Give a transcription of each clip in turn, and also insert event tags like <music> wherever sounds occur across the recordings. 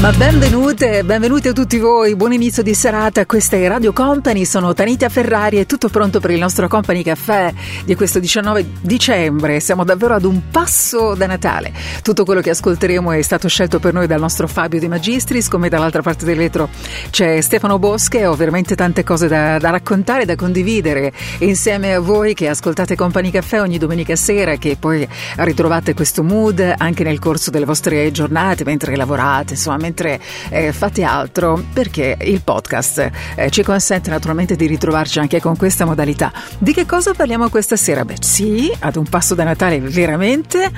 Ma benvenute, benvenuti a tutti voi, buon inizio di serata, questa è Radio Company, sono Tanita Ferrari e tutto pronto per il nostro Company Caffè di questo 19 dicembre, siamo davvero ad un passo da Natale, tutto quello che ascolteremo è stato scelto per noi dal nostro Fabio Di Magistris, come dall'altra parte del vetro c'è Stefano Bosche, ho veramente tante cose da, da raccontare, da condividere insieme a voi che ascoltate Company Caffè ogni domenica sera, che poi ritrovate questo mood anche nel corso delle vostre giornate, mentre lavorate, insomma, mentre eh, fate altro, perché il podcast eh, ci consente naturalmente di ritrovarci anche con questa modalità. Di che cosa parliamo questa sera? Beh, sì, ad un passo da Natale veramente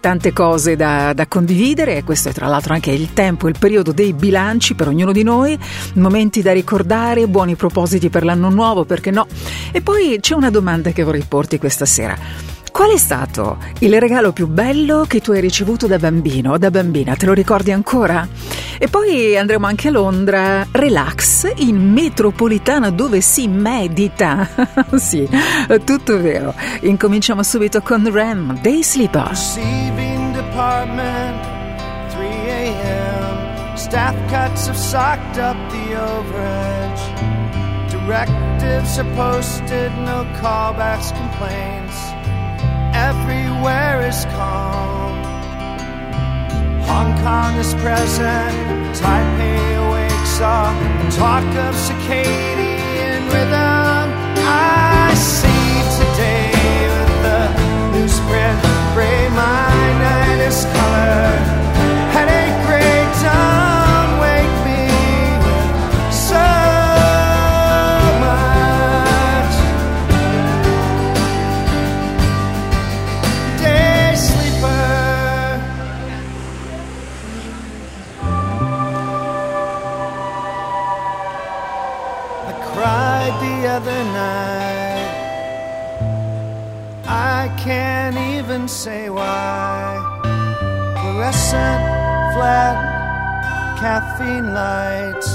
tante cose da, da, condividere questo è tra l'altro anche il tempo, il periodo dei bilanci per ognuno di noi, momenti da ricordare, buoni propositi per l'anno nuovo, perché no? E poi c'è una domanda che vorrei porti questa sera. Qual è stato il regalo più bello che tu hai ricevuto da bambino o da bambina? Te lo ricordi ancora? E poi andremo anche a Londra, relax, in metropolitana dove si medita. <laughs> sì, tutto vero. Incominciamo subito con Rem, Day Sleeper. Receiving department, 3 a.m. Staff cuts have socked up the overage. Directives are posted, no callbacks, complaints. Everywhere is calm. Hong Kong is present, Taipei wakes up, talk of circadian rhythm. I see today with the newsprint, gray other night. I can't even say why. Fluorescent, flat, caffeine lights.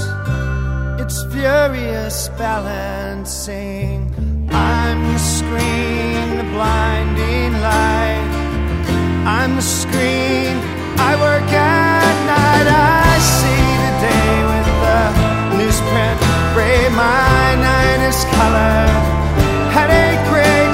It's furious balancing. I'm the screen, the blinding light. I'm the screen. I work at night. I see the day with the newsprint gray, my night is color. Headache gray,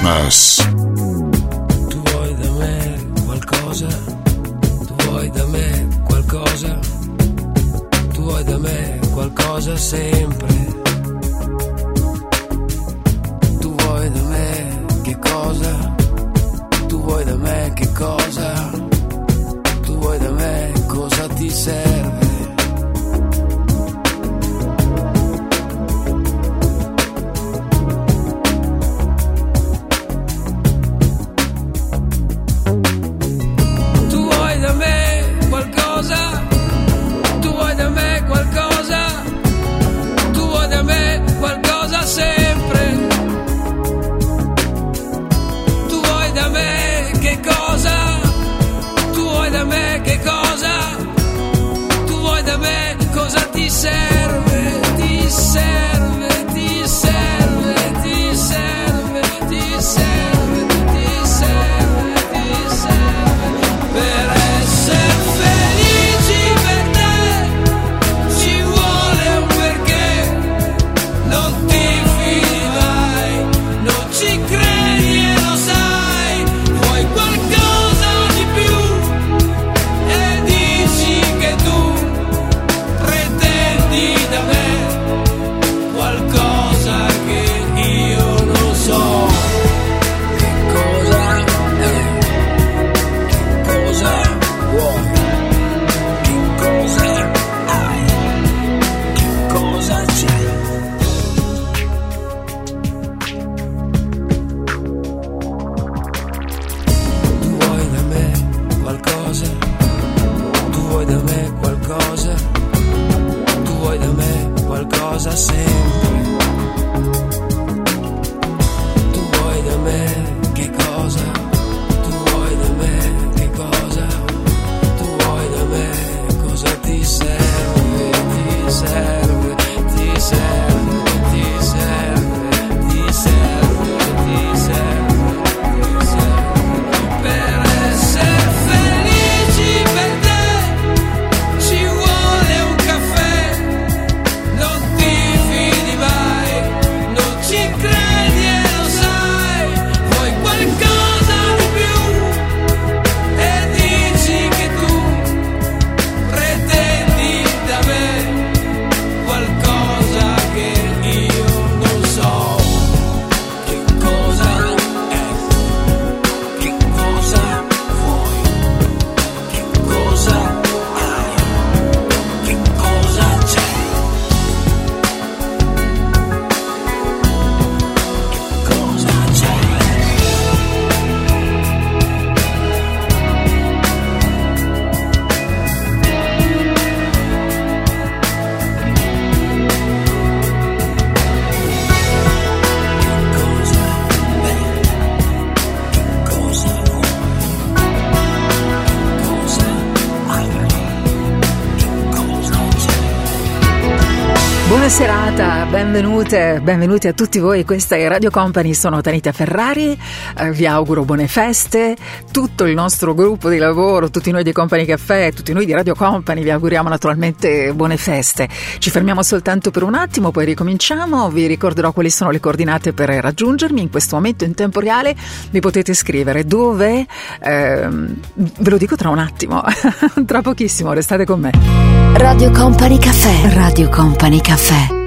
Christmas. Benvenute, benvenuti a tutti voi, questa è Radio Company, sono Tanita Ferrari, eh, vi auguro buone feste, tutto il nostro gruppo di lavoro, tutti noi di Company Caffè, tutti noi di Radio Company vi auguriamo naturalmente buone feste. Ci fermiamo soltanto per un attimo, poi ricominciamo, vi ricorderò quali sono le coordinate per raggiungermi in questo momento in tempo reale, mi potete scrivere dove, eh, ve lo dico tra un attimo, <laughs> tra pochissimo, restate con me. Radio Company Caffè, Radio Company Caffè.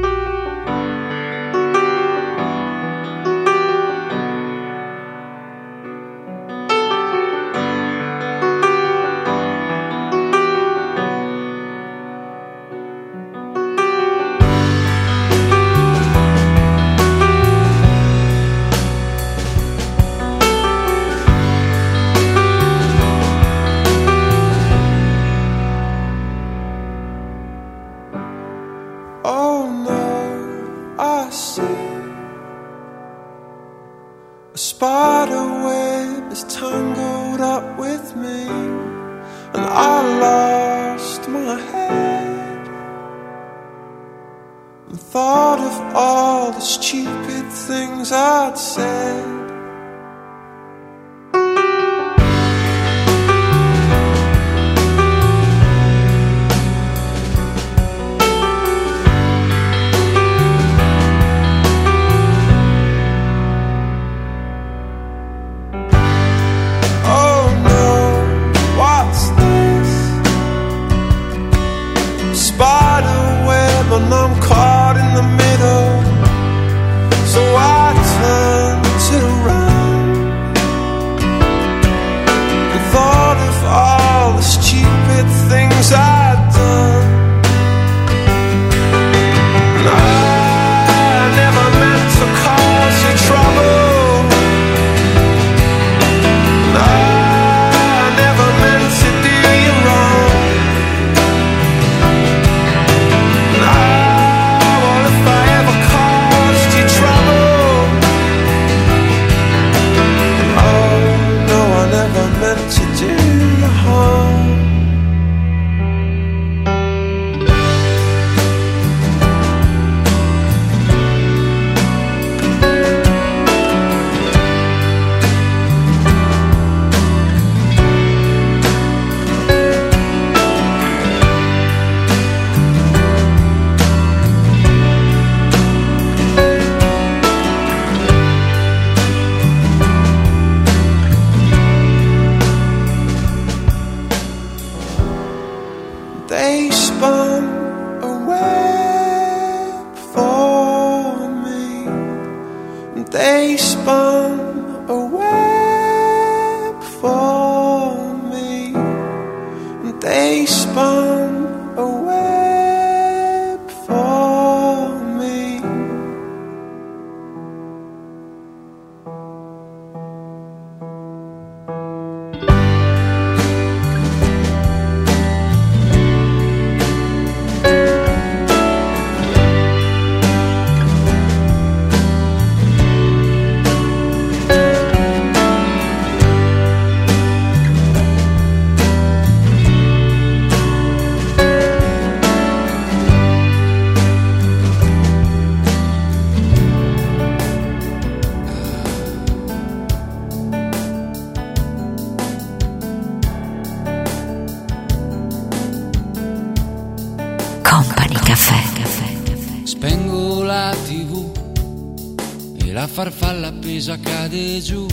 Cade giù.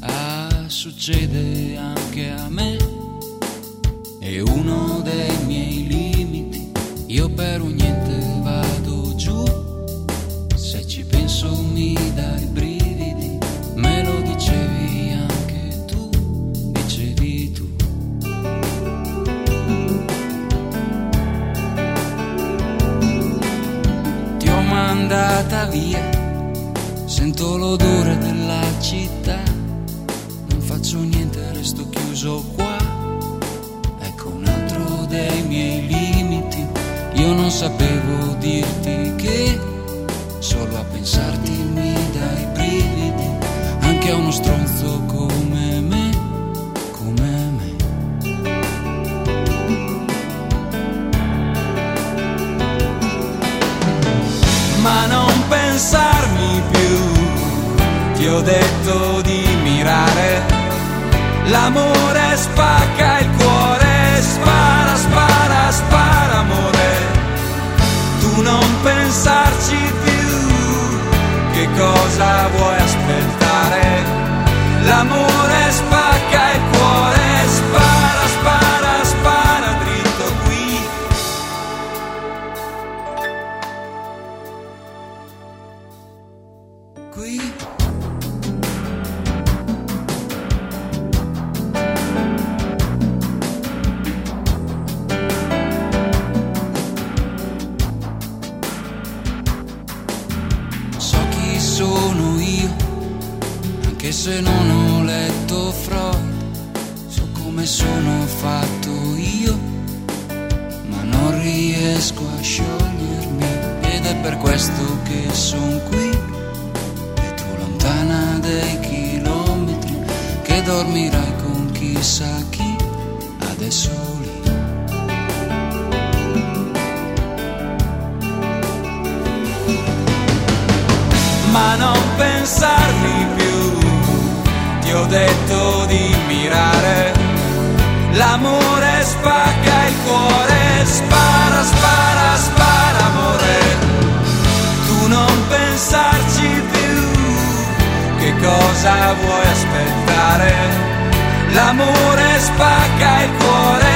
Ah, succede anche a me. È uno dei miei limiti. Io per un niente vado giù. Se ci penso mi dai brividi. Me lo dicevi anche tu. Dicevi tu. ti ho mandata via. Sento l'odore della città. Non faccio niente, resto chiuso qua. Ecco un altro dei miei limiti. Io non sapevo dirti che solo a pensarti mi dai brividi. Anche a uno stronzo ho detto di mirare, l'amore spacca il cuore, spara, spara, spara amore. Tu non pensarci più, che cosa vuoi aspettare? L'amore questo che sono qui e tu lontana dei chilometri che dormirai con chissà chi adesso lì. Ma non pensarmi più, ti ho detto di mirare, l'amore cosa vuoi aspettare? L'amore spacca il cuore,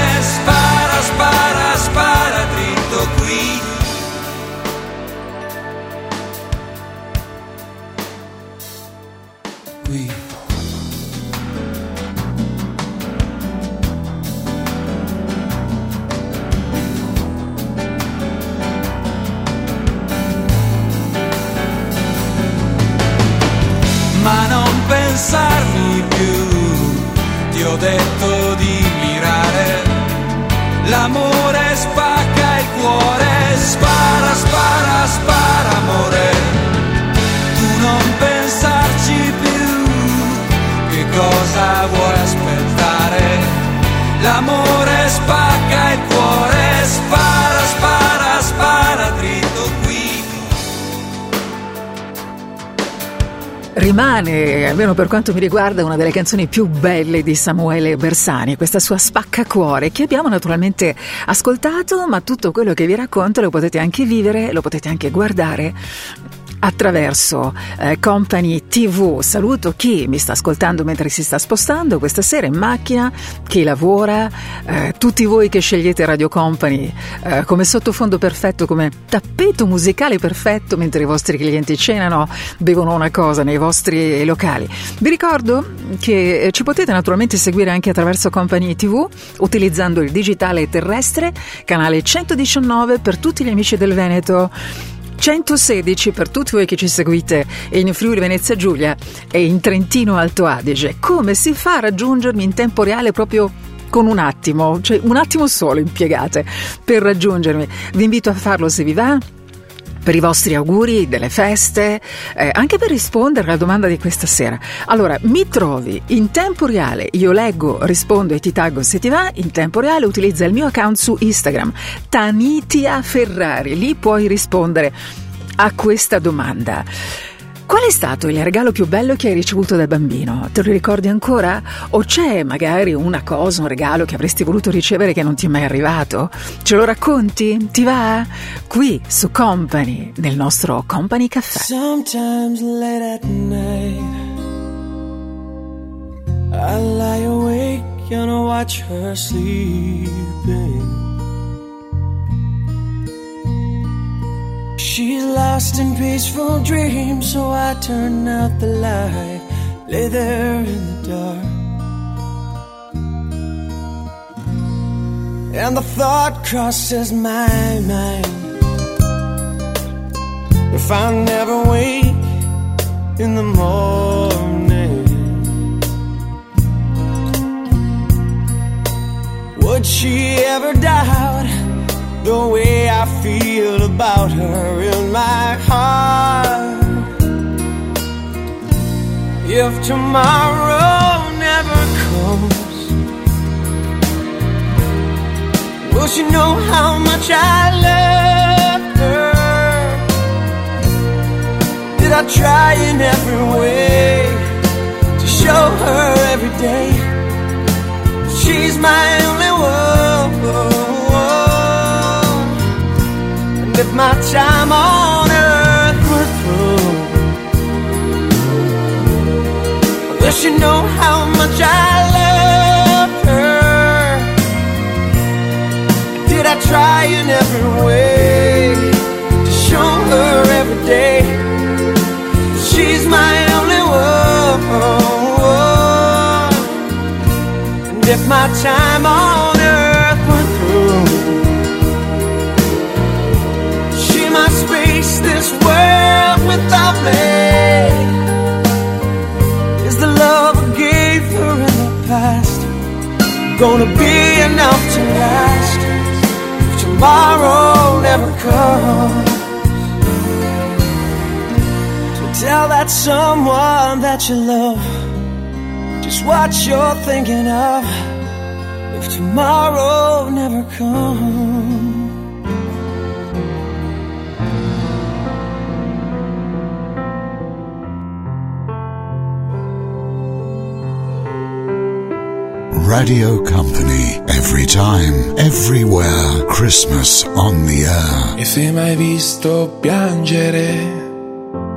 Rimane, almeno per quanto mi riguarda, una delle canzoni più belle di Samuele Bersani, questa sua spaccacuore che abbiamo naturalmente ascoltato, ma tutto quello che vi racconto lo potete anche vivere, lo potete anche guardare attraverso eh, Company TV. Saluto chi mi sta ascoltando mentre si sta spostando questa sera in macchina, chi lavora, eh, tutti voi che scegliete Radio Company eh, come sottofondo perfetto, come tappeto musicale perfetto mentre i vostri clienti cenano, bevono una cosa nei vostri locali. Vi ricordo che eh, ci potete naturalmente seguire anche attraverso Company TV utilizzando il digitale terrestre, canale 119 per tutti gli amici del Veneto. 116 per tutti voi che ci seguite in Friuli Venezia Giulia e in Trentino Alto Adige. Come si fa a raggiungermi in tempo reale proprio con un attimo, cioè un attimo solo impiegate per raggiungermi? Vi invito a farlo se vi va per i vostri auguri delle feste, eh, anche per rispondere alla domanda di questa sera. Allora, mi trovi in tempo reale, io leggo, rispondo e ti taggo se ti va, in tempo reale utilizza il mio account su Instagram, Tanitia Ferrari, lì puoi rispondere a questa domanda. Qual è stato il regalo più bello che hai ricevuto da bambino? Te lo ricordi ancora? O c'è magari una cosa, un regalo che avresti voluto ricevere che non ti è mai arrivato? Ce lo racconti? Ti va? Qui su Company, nel nostro Company Caffè. Sometimes late at night, I lie awake and watch her sleeping. She's lost in peaceful dreams, so I turn out the light, lay there in the dark. And the thought crosses my mind if I never wake in the morning, would she ever doubt the way I feel about her in my heart? If tomorrow never comes, will she know how much I love her? Did I try in every way to show her every day she's my only one? If my time on earth were through, I wish you know how much I love her? Did I try in every way to show her every day she's my only one? And if my time on without me. Is the love I gave her in the past gonna be enough to last? If tomorrow never comes. So tell that someone that you love just what you're thinking of. If tomorrow never comes. Radio Company. Every time, everywhere. Christmas on the air. E se mai visto piangere,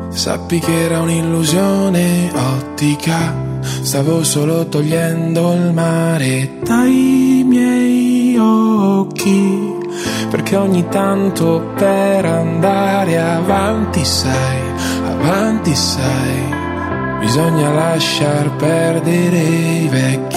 sappi che era un'illusione ottica. Stavo solo togliendo il mare dai miei occhi. Perché ogni tanto per andare avanti, sai, avanti, sai, bisogna lasciar perdere i vecchi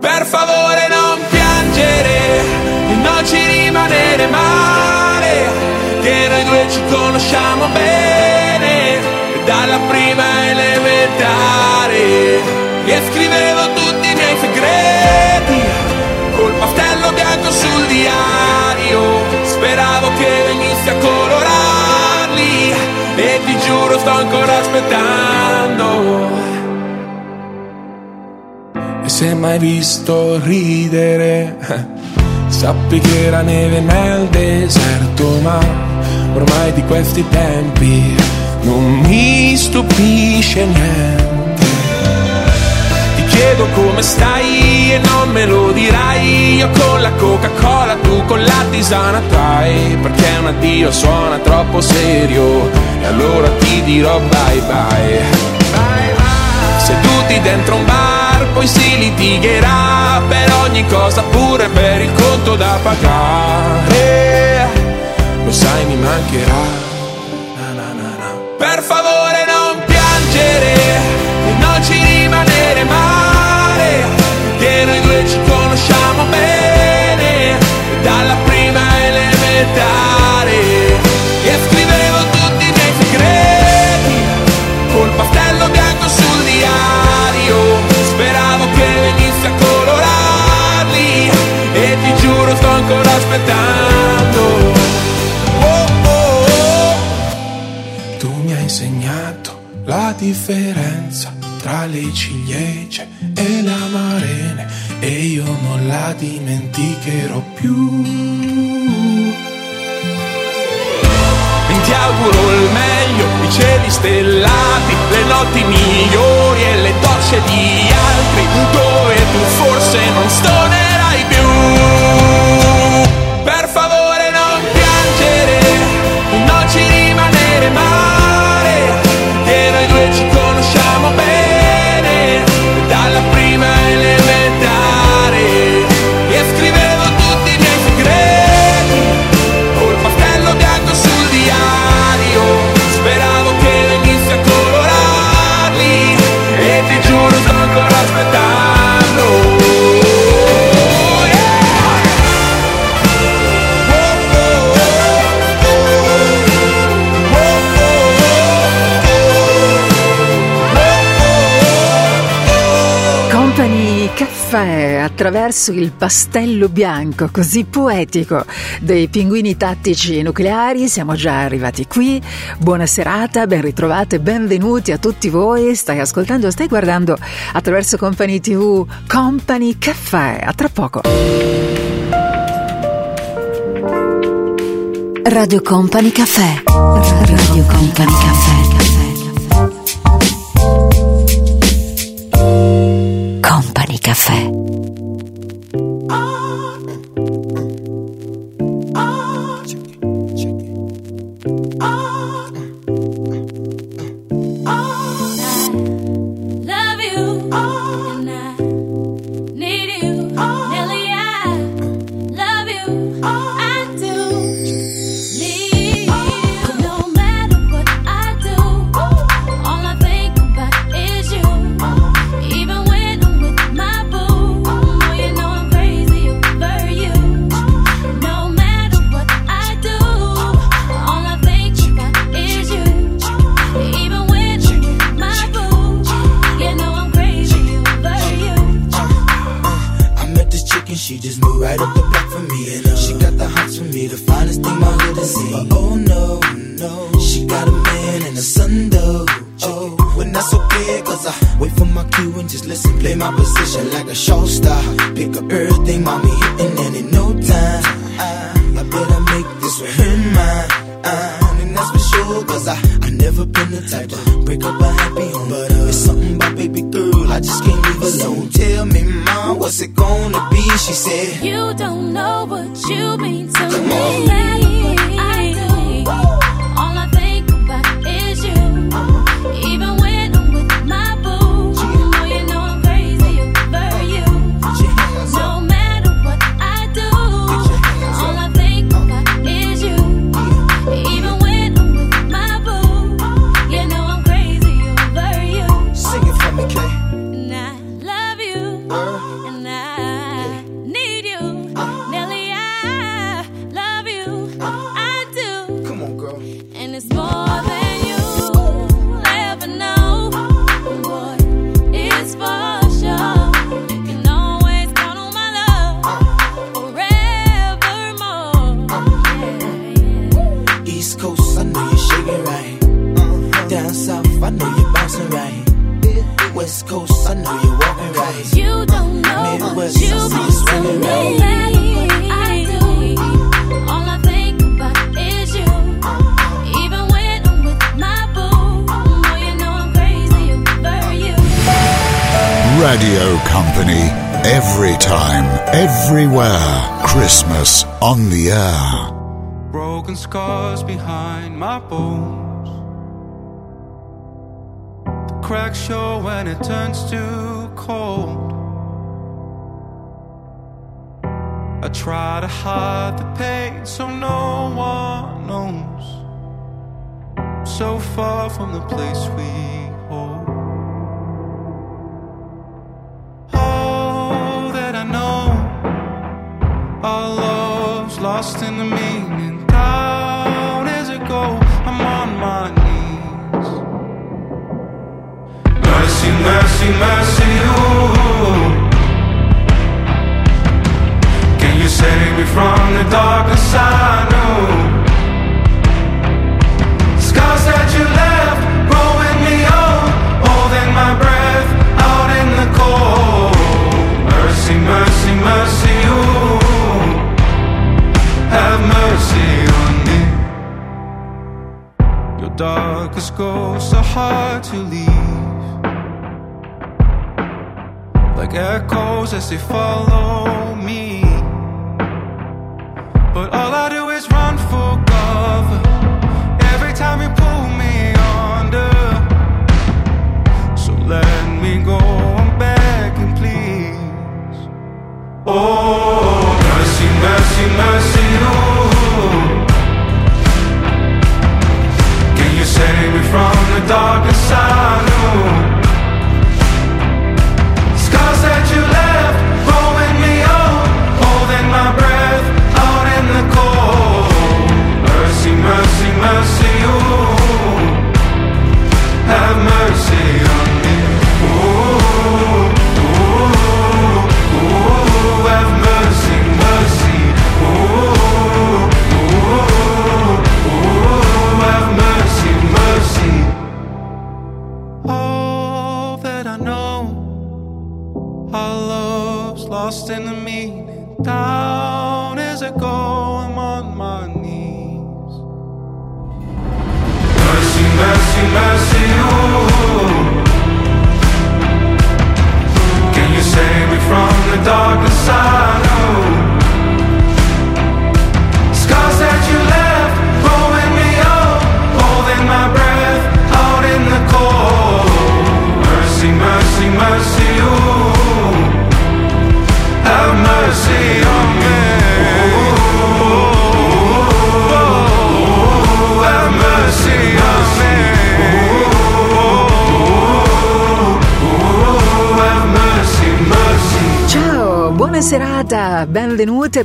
Per favore non piangere e non ci rimanere male, che noi due ci conosciamo bene, dalla prima elementare. E scrivevo tutti i miei segreti, col pastello bianco sul diario, speravo che venissi a colorarli, e ti giuro sto ancora aspettando. Se mai visto ridere, <laughs> sappi che era neve nel deserto, ma ormai di questi tempi non mi stupisce niente. Chiedo come stai e non me lo dirai. Io con la Coca-Cola, tu con la tisana trai. Perché un addio suona troppo serio. E allora ti dirò bye bye. Seduti dentro un bar, poi si litigherà Per ogni cosa pure per il conto da pagare. Lo sai mi mancherà. Na na na Per favore non piangere E non ci rimanere mai che noi due ci conosciamo bene dalla prima elementare ancora aspettando oh, oh, oh. tu mi hai insegnato la differenza tra le ciliegie e le amarene e io non la dimenticherò più. Ti auguro il meglio, i cieli stellati, le notti migliori e le docce di altri, dove tu forse non stonerai più. Caffè attraverso il pastello bianco così poetico dei pinguini tattici nucleari. Siamo già arrivati qui. Buona serata ben ritrovate benvenuti a tutti voi. Stai ascoltando stai guardando attraverso Company TV Company Caffè a tra poco. Radio Company Caffè. Radio Company Caffè. Company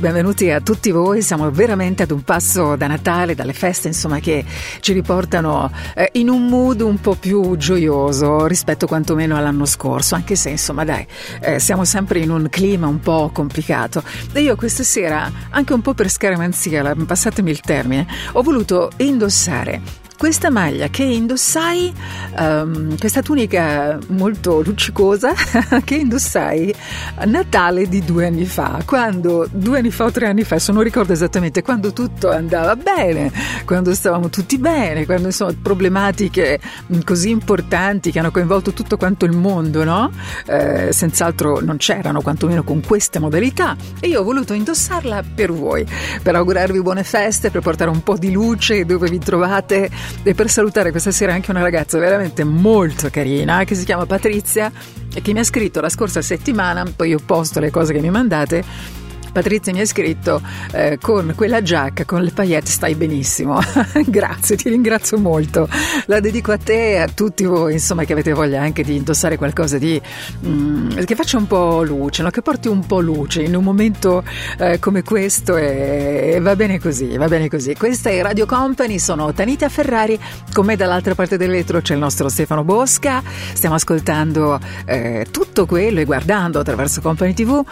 benvenute, benvenuti a tutti voi. Siamo veramente ad un passo da Natale, dalle feste, insomma, che ci riportano eh, in un mood un po' più gioioso rispetto quantomeno all'anno scorso, anche se, insomma, dai, eh, siamo sempre in un clima un po' complicato. E io questa sera, anche un po' per scaramanzia, passatemi il termine, ho voluto indossare questa maglia che indossai, ehm, questa tunica molto luccicosa <laughs> che indossai a Natale di due anni fa, quando due anni fa o tre anni fa, se non ricordo esattamente, quando tutto andava bene, quando stavamo tutti bene, quando insomma problematiche così importanti che hanno coinvolto tutto quanto il mondo, no? Eh, senz'altro non c'erano, quantomeno con queste modalità, e io ho voluto indossarla per voi, per augurarvi buone feste, per portare un po' di luce dove vi trovate e per salutare questa sera anche una ragazza veramente molto carina che si chiama Patrizia e che mi ha scritto la scorsa settimana, poi io posto le cose che mi mandate. Patrizia mi ha scritto eh, con quella giacca, con le paillette stai benissimo. <laughs> Grazie, ti ringrazio molto. La dedico a te e a tutti voi, insomma, che avete voglia anche di indossare qualcosa di mm, che faccia un po' luce, no? che porti un po' luce in un momento eh, come questo e, e va bene così, va bene così. Questa è Radio Company, sono Tanita Ferrari, con me dall'altra parte del vetro c'è il nostro Stefano Bosca. Stiamo ascoltando eh, tutto quello e guardando attraverso Company TV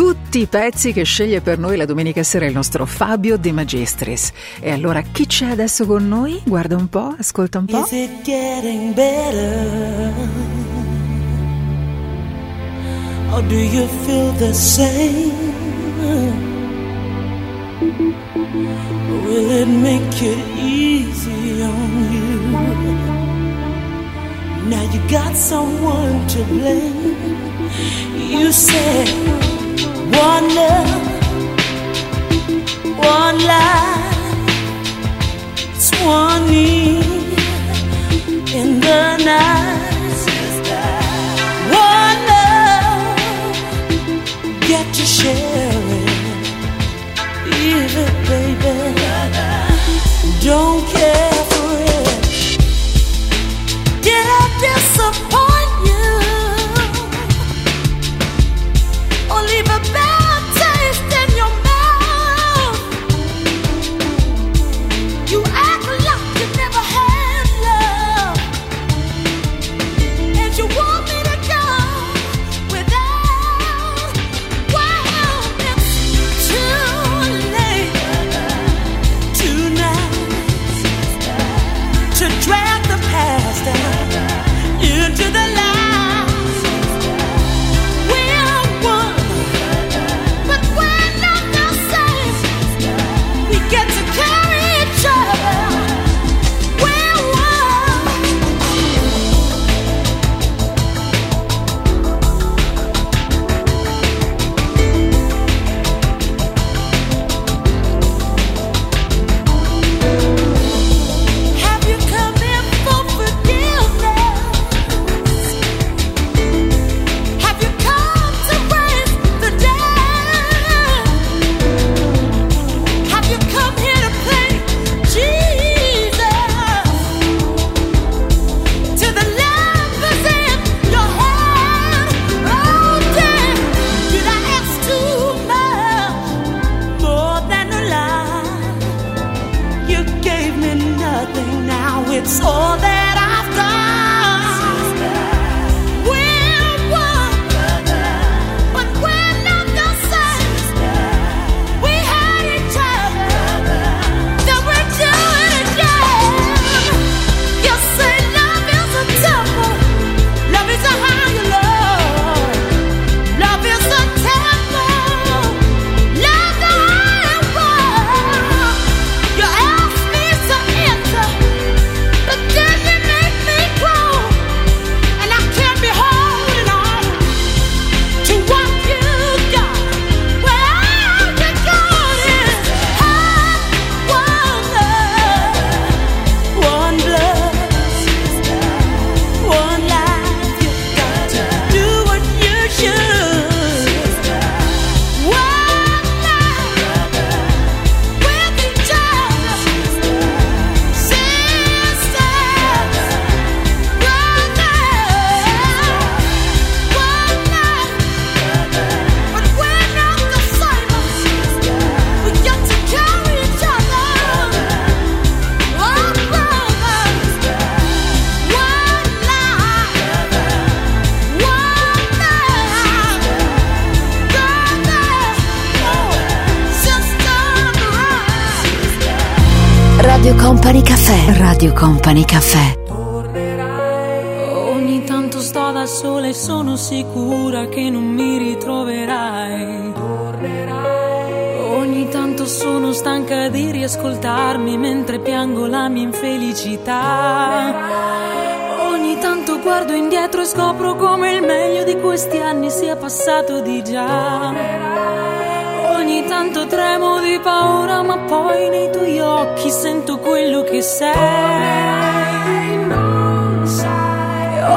tutti i pezzi che sceglie per noi la domenica sera il nostro Fabio De Magistris. E allora chi c'è adesso con noi? Guarda un po', ascolta un po'. Is it getting better? Or do you feel the same? Will it make it easy on you? Now you got someone to blame. You said. One love, one life, it's one need.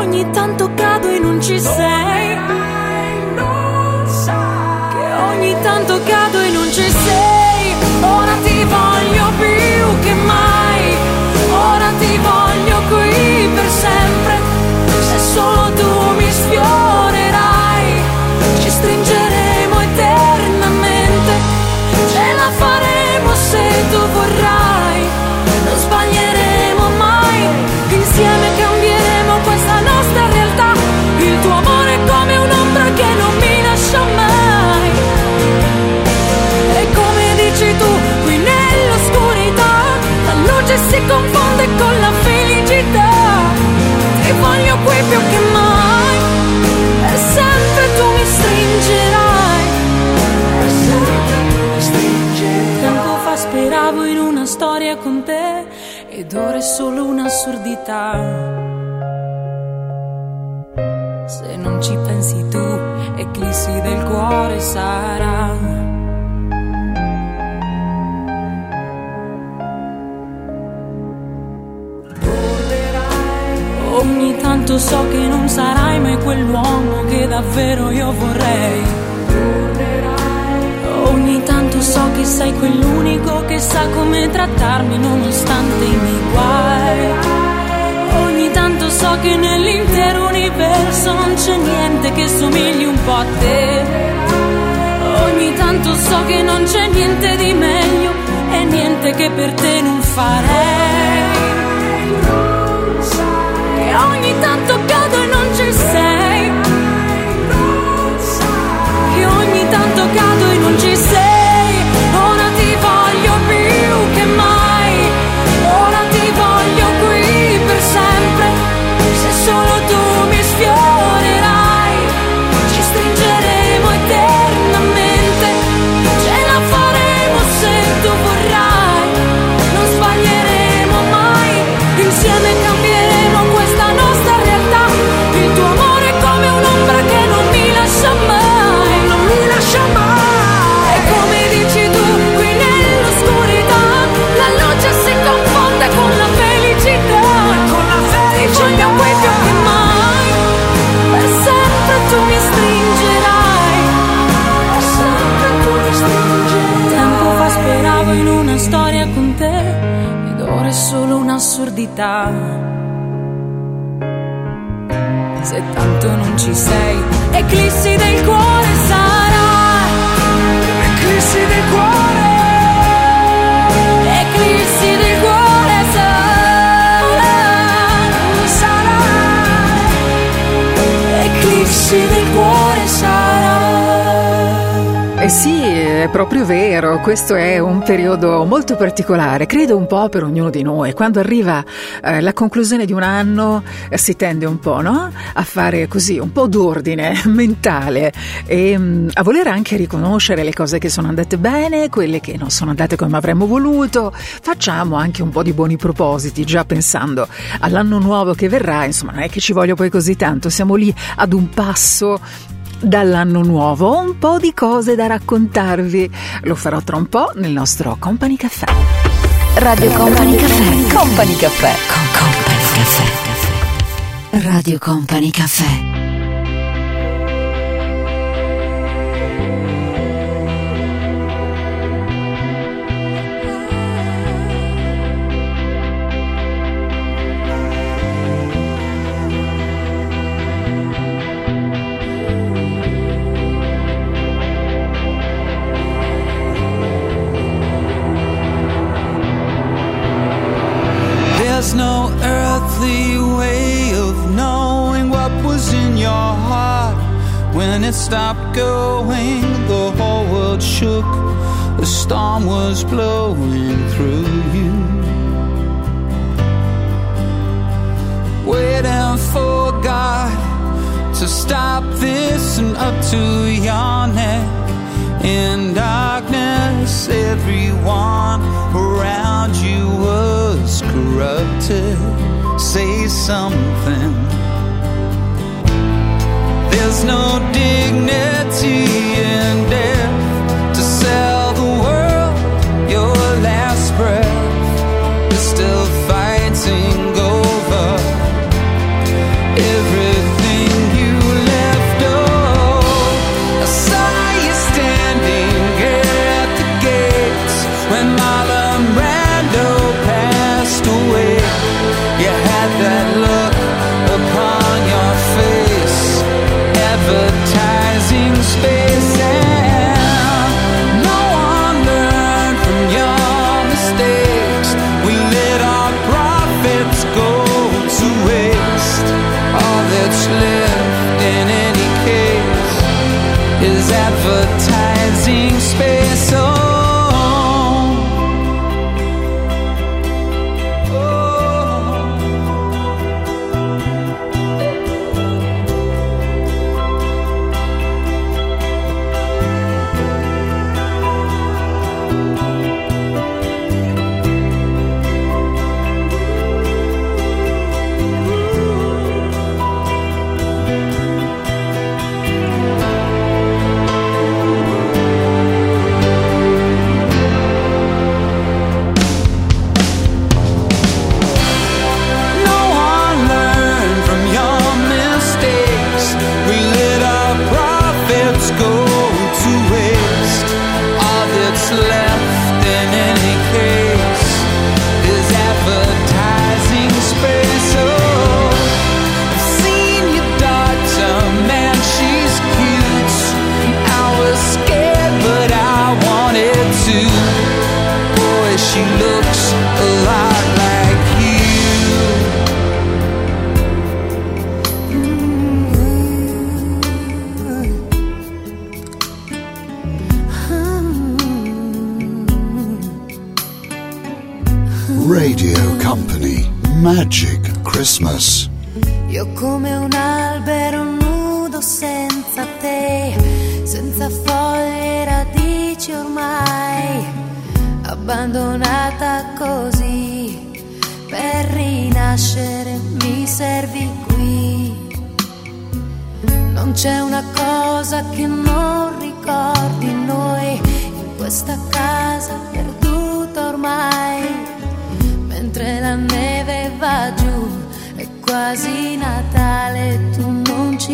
ogni tanto cado e non ci sei. Che ogni tanto cado e solo un'assurdità. Se non ci pensi tu, eclissi del cuore sarà. Ogni tanto so che non sarai mai quell'uomo che davvero io vorrei. Tanto so che sei quell'unico che sa come trattarmi nonostante i miei guai. Ogni tanto so che nell'intero universo non c'è niente che somigli un po' a te. Ogni tanto so che non c'è niente di meglio e niente che per te non farei. Che ogni tanto cado e non ci sei. Che ogni tanto cado e non ci sei. Un'assurdità. Se tanto non ci sei, eclissi del cuore sarai. Eclissi del cuore. Eclissi del cuore sarai. Sarai. Eclissi del cuore sarai. Eh sì, è proprio vero, questo è un periodo molto particolare, credo un po' per ognuno di noi. Quando arriva eh, la conclusione di un anno eh, si tende un po' no? a fare così, un po' d'ordine <laughs> mentale e mm, a voler anche riconoscere le cose che sono andate bene, quelle che non sono andate come avremmo voluto. Facciamo anche un po' di buoni propositi, già pensando all'anno nuovo che verrà, insomma non è che ci voglia poi così tanto, siamo lì ad un passo dall'anno nuovo ho un po' di cose da raccontarvi. Lo farò tra un po' nel nostro Company Caffè. Radio Company Caffè. Company Caffè. Con Company Caffè. Radio Company Caffè. When it stopped going, the whole world shook. The storm was blowing through you. Waiting for God to stop this and up to your neck. In darkness, everyone around you was corrupted. Say something. There's no dignity in death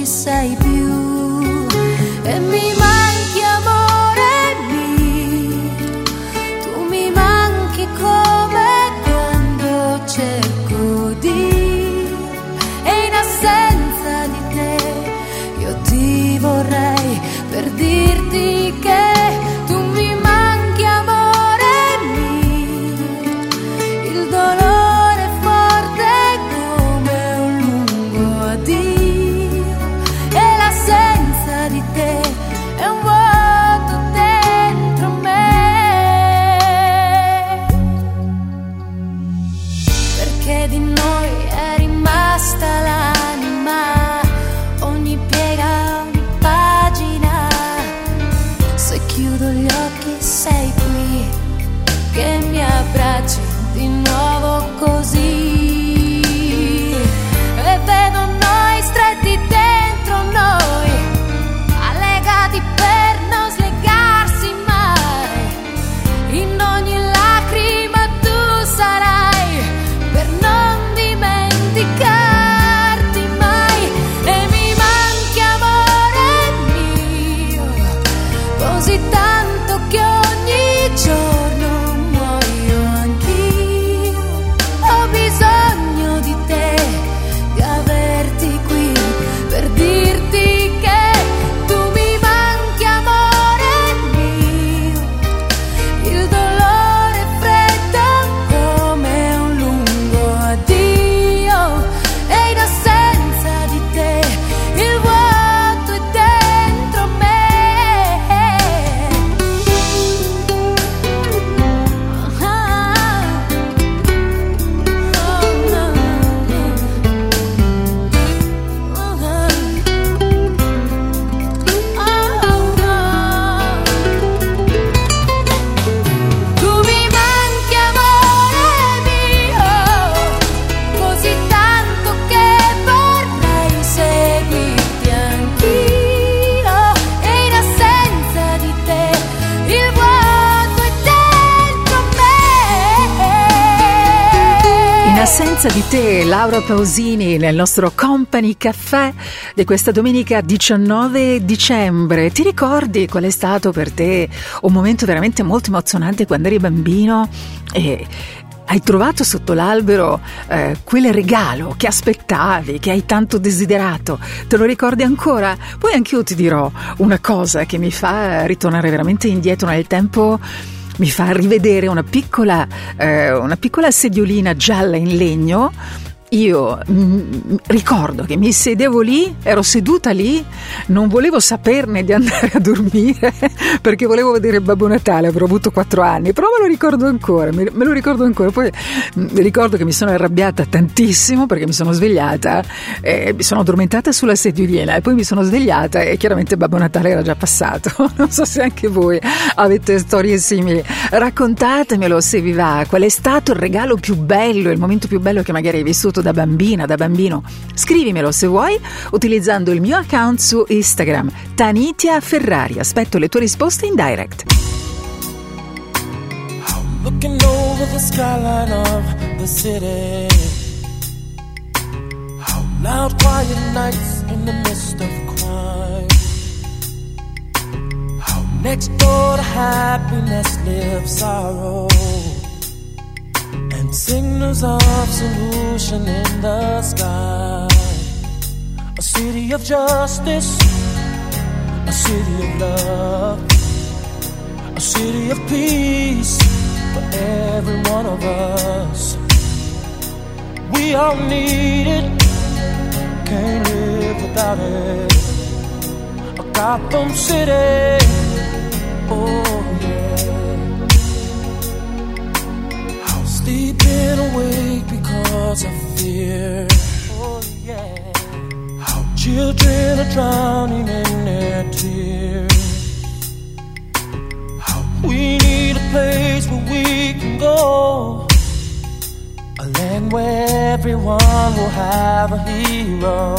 non ci Pausini, nel nostro Company Caffè di questa domenica 19 dicembre. Ti ricordi qual è stato per te un momento veramente molto emozionante quando eri bambino e hai trovato sotto l'albero eh, quel regalo che aspettavi, che hai tanto desiderato? Te lo ricordi ancora? Poi anch'io ti dirò una cosa che mi fa ritornare veramente indietro nel tempo mi fa rivedere una piccola, eh, una piccola sediolina gialla in legno. Io mm, ricordo che mi sedevo lì, ero seduta lì, non volevo saperne di andare a dormire <laughs> perché volevo vedere Babbo Natale, avrò avuto quattro anni, però me lo ricordo ancora, me lo ricordo ancora. Poi mm, ricordo che mi sono arrabbiata tantissimo perché mi sono svegliata, e mi sono addormentata sulla sediolina e poi mi sono svegliata e chiaramente Babbo Natale era già passato. <laughs> Non so se anche voi avete storie simili. Raccontatemelo se vi va, qual è stato il regalo più bello, il momento più bello che magari hai vissuto da bambina, da bambino. Scrivimelo se vuoi utilizzando il mio account su Instagram, Tanitia Ferrari. Aspetto le tue risposte in direct. Looking over the skyline of the city. How loud, quiet nights in the midst of crime. How next door to happiness lives sorrow. Signals of solution in the sky. A city of justice, a city of love, a city of peace for every one of us. We all need it, can't live without it. A Gotham City, oh yeah. Awake because of fear. Oh, yeah. How children are drowning in their tears. How we need a place where we can go. A land where everyone will have a hero.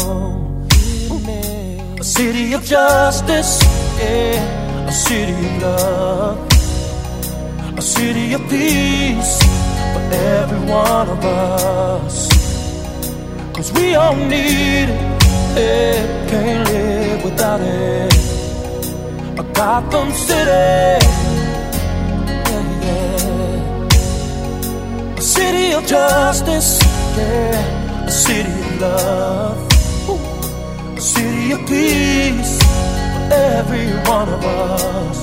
A city of justice, yeah. A city of love. A city of peace every one of us. Cause we all need it, yeah. Can't live without it. A Gotham City, yeah, yeah. A city of justice, yeah. A city of love. Ooh. A city of peace for every one of us.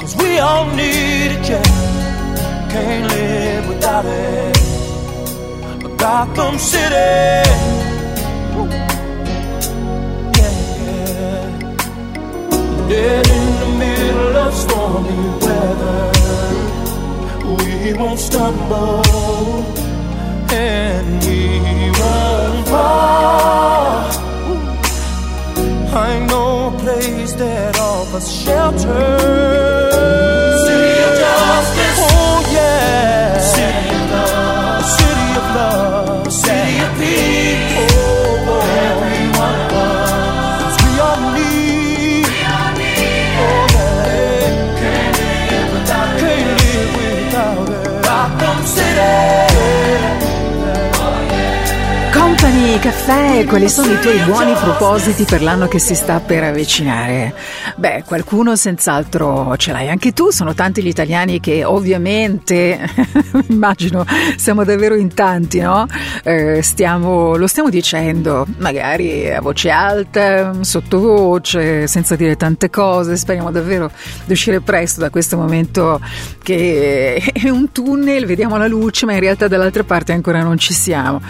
Cause we all need it, yeah. Can't live without it. A Gotham City. Yeah, yeah. Dead in the middle of stormy weather. We won't stumble. And we won't fall. I know a place that offers shelter. Love. City of peace. Company Caffè, quali sono i tuoi buoni propositi per l'anno che si sta per avvicinare? Beh, qualcuno senz'altro ce l'hai anche tu, sono tanti gli italiani che ovviamente, <laughs> immagino, siamo davvero in tanti, no? Eh, stiamo, lo stiamo dicendo, magari a voce alta, sottovoce, senza dire tante cose, speriamo davvero di uscire presto da questo momento che è un tunnel, vediamo la luce, ma in realtà dall'altra parte ancora non ci siamo.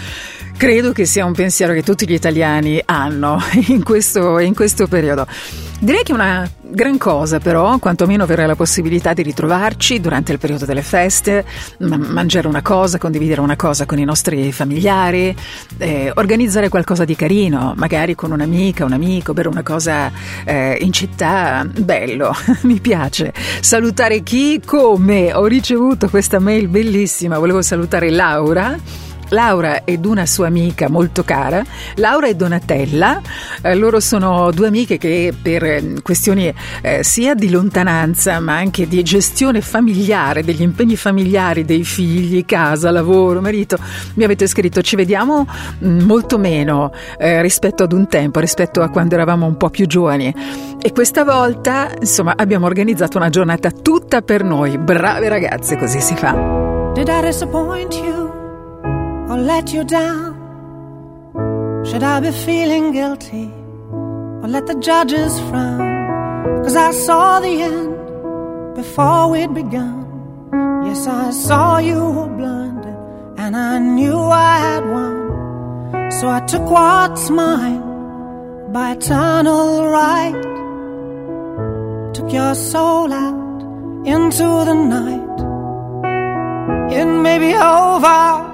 Credo che sia un pensiero che tutti gli italiani hanno <laughs> in questo, in questo periodo. Direi che una gran cosa però, quantomeno avere la possibilità di ritrovarci durante il periodo delle feste, ma- mangiare una cosa, condividere una cosa con i nostri familiari, eh, organizzare qualcosa di carino, magari con un'amica, un amico, bere una cosa eh, in città, bello, <laughs> mi piace. Salutare chi, come, ho ricevuto questa mail bellissima, volevo salutare Laura. Laura ed una sua amica molto cara, Laura e Donatella, eh, loro sono due amiche che per eh, questioni eh, sia di lontananza ma anche di gestione familiare, degli impegni familiari dei figli, casa, lavoro, marito, mi avete scritto ci vediamo mh, molto meno eh, rispetto ad un tempo, rispetto a quando eravamo un po' più giovani. E questa volta insomma abbiamo organizzato una giornata tutta per noi, brave ragazze, così si fa. Did I disappoint you or let you down? Should I be feeling guilty or let the judges frown? Cause I saw the end before we'd begun. Yes, I saw you were blinded and I knew I had won. So I took what's mine by eternal right. Took your soul out into the night. It may be over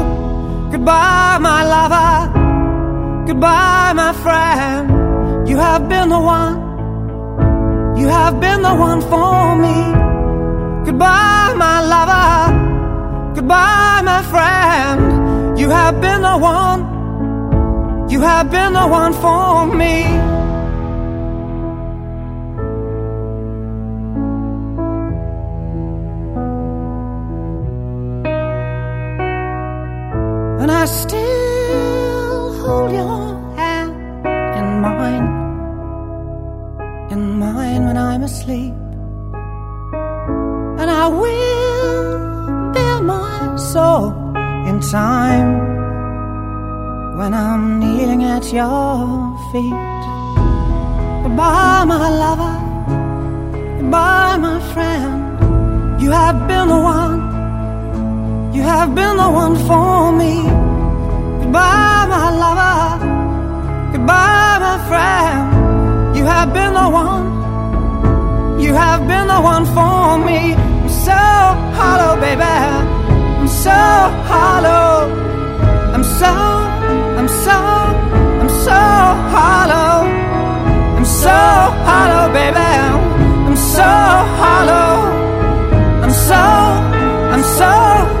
Goodbye, my lover. Goodbye, my friend. You have been the one. You have been the one for me. Goodbye, my lover. Goodbye, my friend. You have been the one. You have been the one for me. I still hold your hand in mine, in mine when I'm asleep. And I will bear my soul in time. when I'm kneeling at your feet. Goodbye, my lover. Goodbye, my friend. You have been the one. You have been the one for me. Goodbye, my lover. Goodbye, my friend. You have been the one. You have been the one for me. I'm so hollow, baby. I'm so hollow. I'm so, I'm so, I'm so hollow. I'm so hollow, baby. I'm so hollow. I'm so, I'm so, I'm so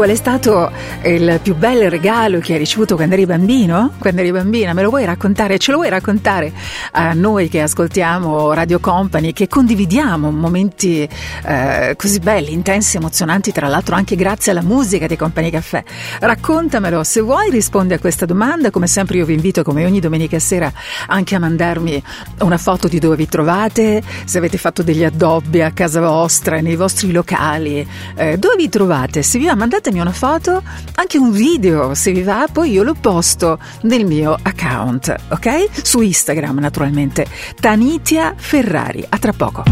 Qual è stato il più bel regalo che hai ricevuto quando eri bambino? Quando eri bambina, me lo vuoi raccontare? Ce lo vuoi raccontare a noi che ascoltiamo Radio Company, che condividiamo momenti eh, così belli, intensi, emozionanti, tra l'altro anche grazie alla musica di Company Caffè? Raccontamelo, se vuoi rispondi a questa domanda, come sempre io vi invito come ogni domenica sera anche a mandarmi una foto di dove vi trovate, se avete fatto degli addobbi a casa vostra, nei vostri locali, eh, dove vi trovate? Se vi va mandatemi una foto, anche un video se vi va, poi io lo posto nel mio account, ok? Su Instagram naturalmente, Tanitia Ferrari. A tra poco.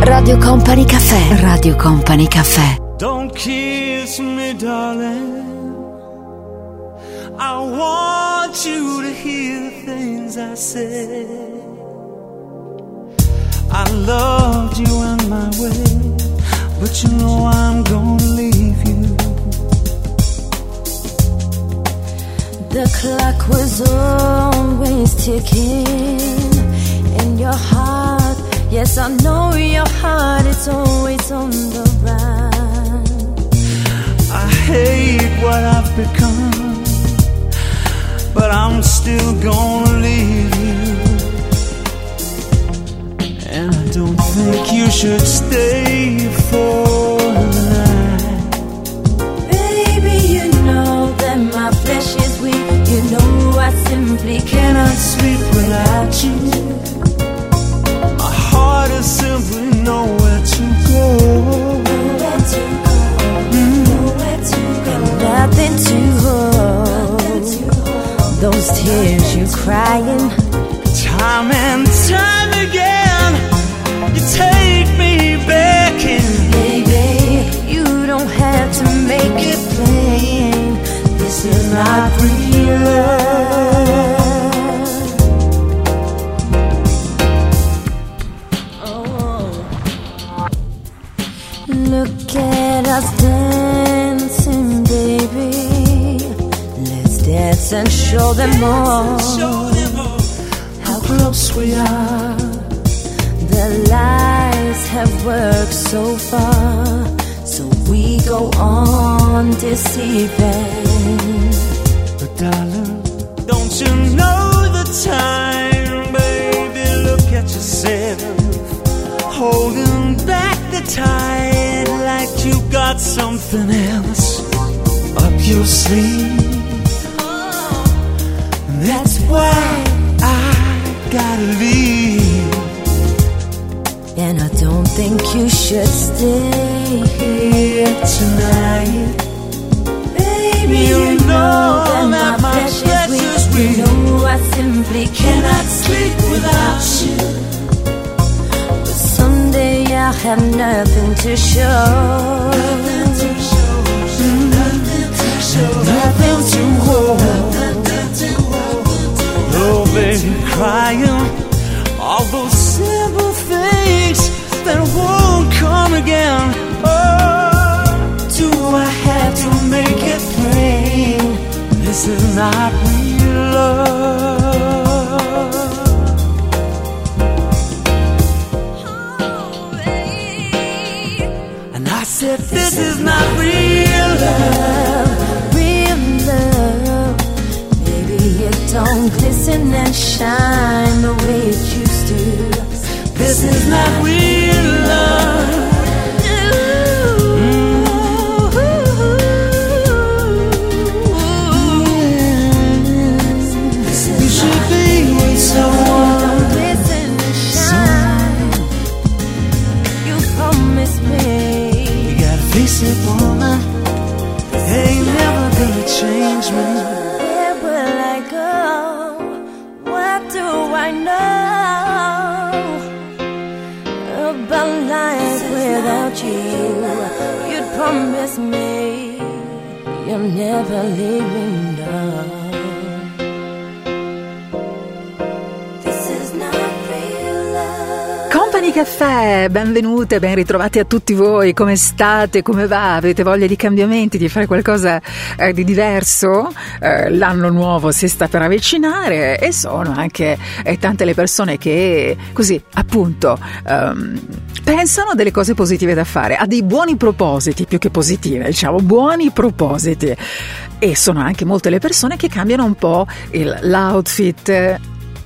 Radio Company Caffè. Radio Company Caffè. Don't kiss me, darling. I want you to hear the things I said. I loved you in my way, but you know I'm gonna leave The clock was always ticking in your heart. Yes, I know your heart is always on the run. I hate what I've become, but I'm still gonna leave you. And I don't think you should stay for benvenute, ben ritrovati a tutti voi, come state, come va? Avete voglia di cambiamenti, di fare qualcosa eh, di diverso? Eh, l'anno nuovo si sta per avvicinare e sono anche eh, tante le persone che così appunto ehm, pensano a delle cose positive da fare, a dei buoni propositi più che positive, diciamo buoni propositi. E sono anche molte le persone che cambiano un po' il- l'outfit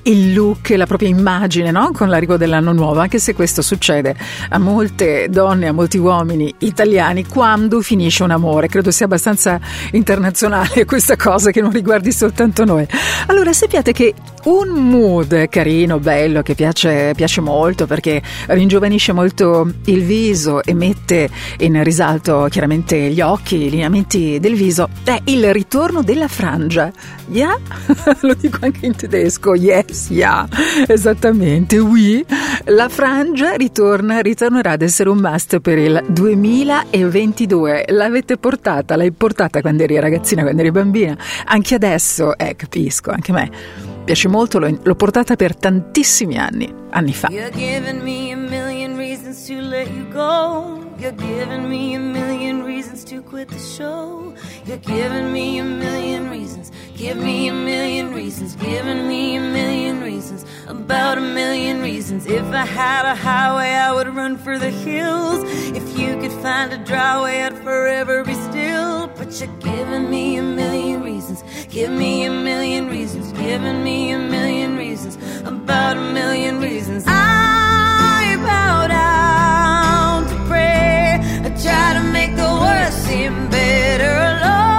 il look, la propria immagine no? con l'arrivo dell'anno nuovo, anche se questo succede a molte donne, a molti uomini italiani quando finisce un amore. Credo sia abbastanza internazionale <laughs> questa cosa che non riguardi soltanto noi. Allora sappiate che un mood carino, bello, che piace, piace molto perché ringiovanisce molto il viso e mette in risalto chiaramente gli occhi, i lineamenti del viso, è il ritorno della frangia. Yeah? <laughs> Lo dico anche in tedesco, yes. Yeah, esattamente, oui. La frangia ritorna, ritornerà ad essere un must per il 2022. L'avete portata, l'hai portata quando eri ragazzina, quando eri bambina. Anche adesso, eh, capisco, anche me piace molto, l'ho, l'ho portata per tantissimi anni, anni fa. You're giving me a million reasons to let you go. You're giving me a million reasons to quit the show. You're giving me a million reasons. Give me a million reasons. Giving me a million reasons. About a million reasons. If I had a highway, I would run for the hills. If you could find a dry way, I'd forever be still. But you're giving me a million reasons. Give me a million reasons. Giving me a million reasons. About a million reasons. I bow down to pray. I try to make the worst seem better. Lord,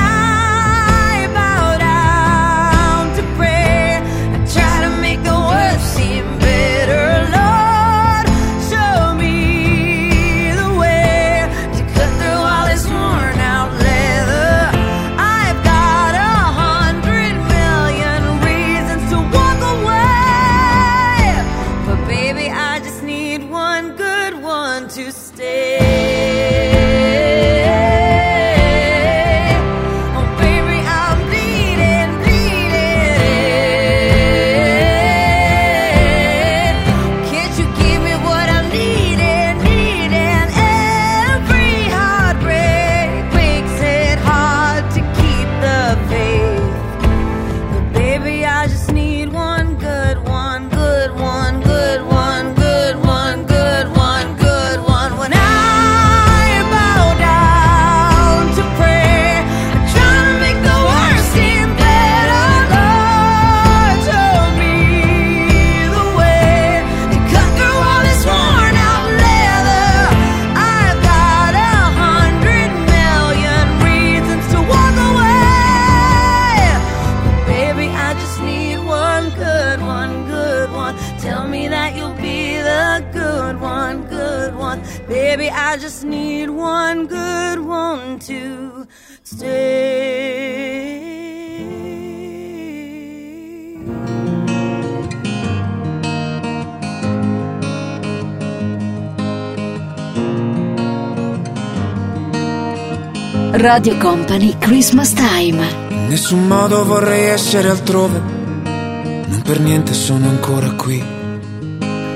Radio Company Christmas Time. In nessun modo vorrei essere altrove, non per niente sono ancora qui.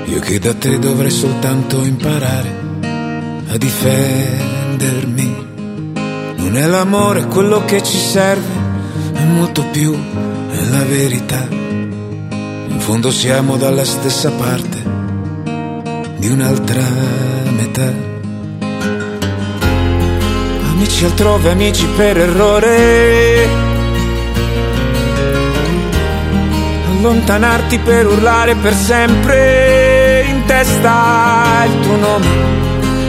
Io che da te dovrei soltanto imparare a difendermi. Non è l'amore quello che ci serve, è molto più, è la verità. In fondo siamo dalla stessa parte di un'altra metà. Amici altrove, amici per errore. Allontanarti per urlare per sempre in testa il tuo nome.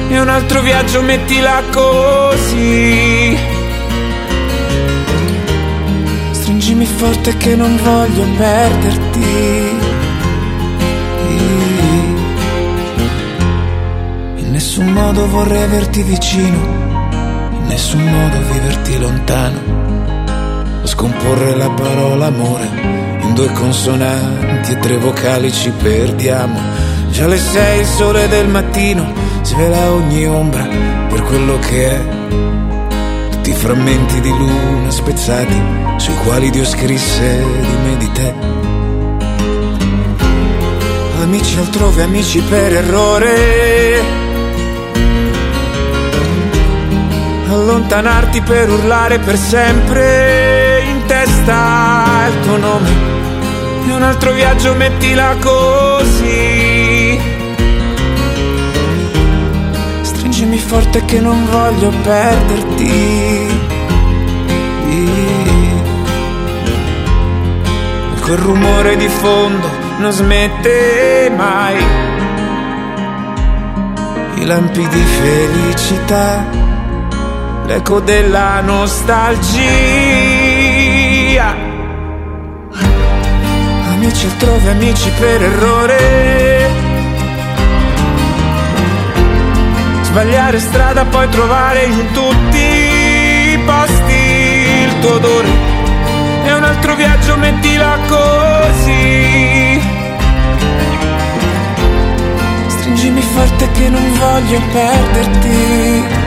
E un altro viaggio mettila così. Stringimi forte che non voglio perderti. In nessun modo vorrei averti vicino in nessun modo viverti lontano, scomporre la parola amore in due consonanti e tre vocali ci perdiamo. Già alle sei il sole del mattino svela ogni ombra per quello che è. Tutti i frammenti di luna spezzati sui quali Dio scrisse di me di te. Amici altrove, amici per errore allontanarti per urlare per sempre. In testa il tuo nome e un altro viaggio mettila così. Stringimi forte che non voglio perderti. E quel rumore di fondo non smette mai. I lampi di felicità l'eco della nostalgia. Amici altrove, amici per errore. Sbagliare strada, poi trovare in tutti i posti il tuo odore. E un altro viaggio mettila così. Stringimi forte che non voglio perderti.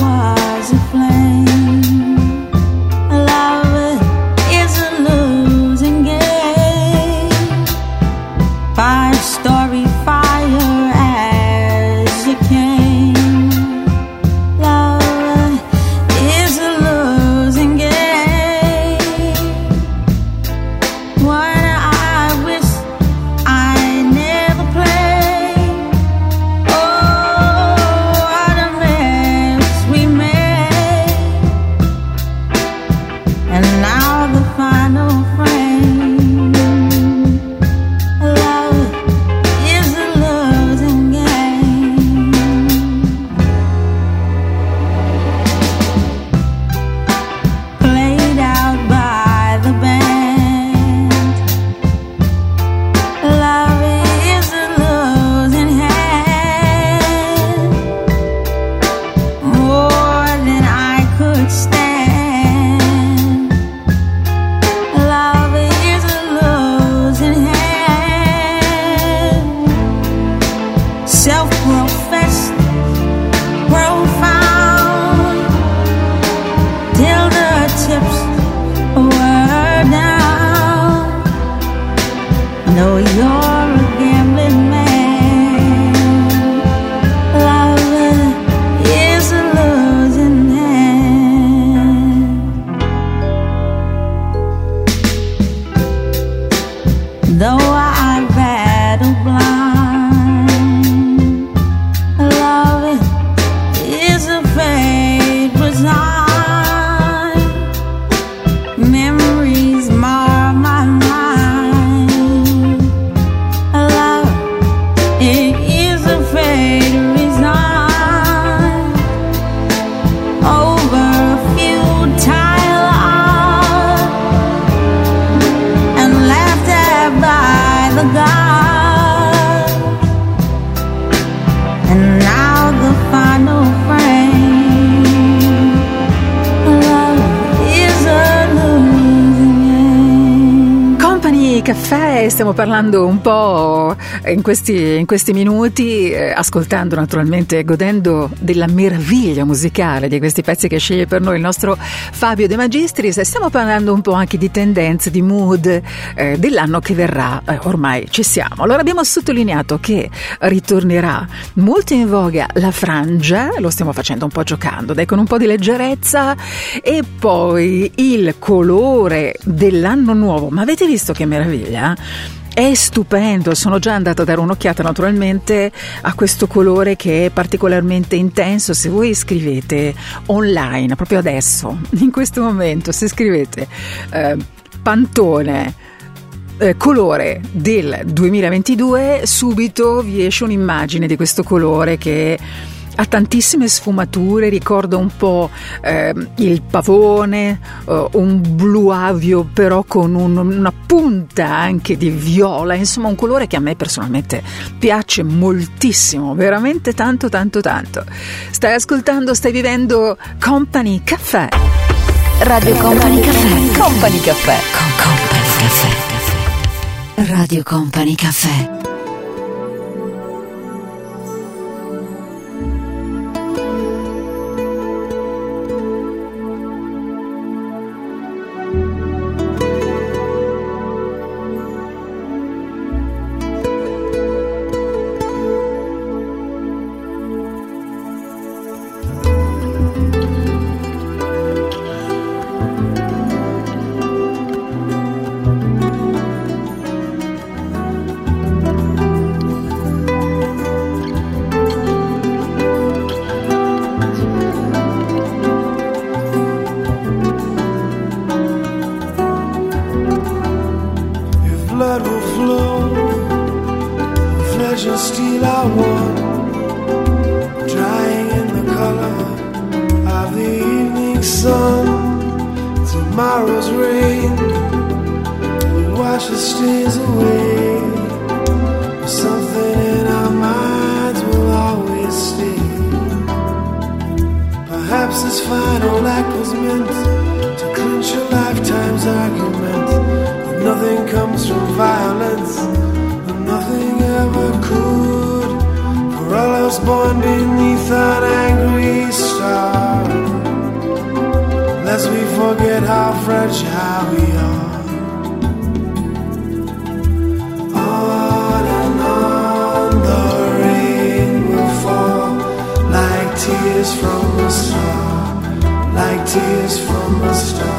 I po' in questi, in questi minuti, eh, ascoltando naturalmente e godendo della meraviglia musicale di questi pezzi che sceglie per noi il nostro Fabio De Magistris. Stiamo parlando un po' anche di tendenze, di mood eh, dell'anno che verrà, Eh, ormai ci siamo. Allora abbiamo sottolineato che ritornerà molto in voga la frangia, lo stiamo facendo un po' giocando, dai, con un po' di leggerezza, e poi il colore dell'anno nuovo. Ma avete visto che meraviglia? È stupendo, sono già andata a dare un'occhiata naturalmente a questo colore che è particolarmente intenso. Se voi scrivete online, proprio adesso, <laughs> in questo momento, se scrivete eh, Pantone eh, colore del 2022, subito vi esce un'immagine di questo colore che ha tantissime sfumature, ricorda un po' eh, il pavone, eh, un blu avio però con un- una punta anche di viola, insomma un colore che a me personalmente piace moltissimo, veramente tanto tanto tanto. Stai ascoltando, stai vivendo Company Caffè. Radio Company Caffè. Company Caffè. Company Caffè. Radio Company Caffè. tears from the stars.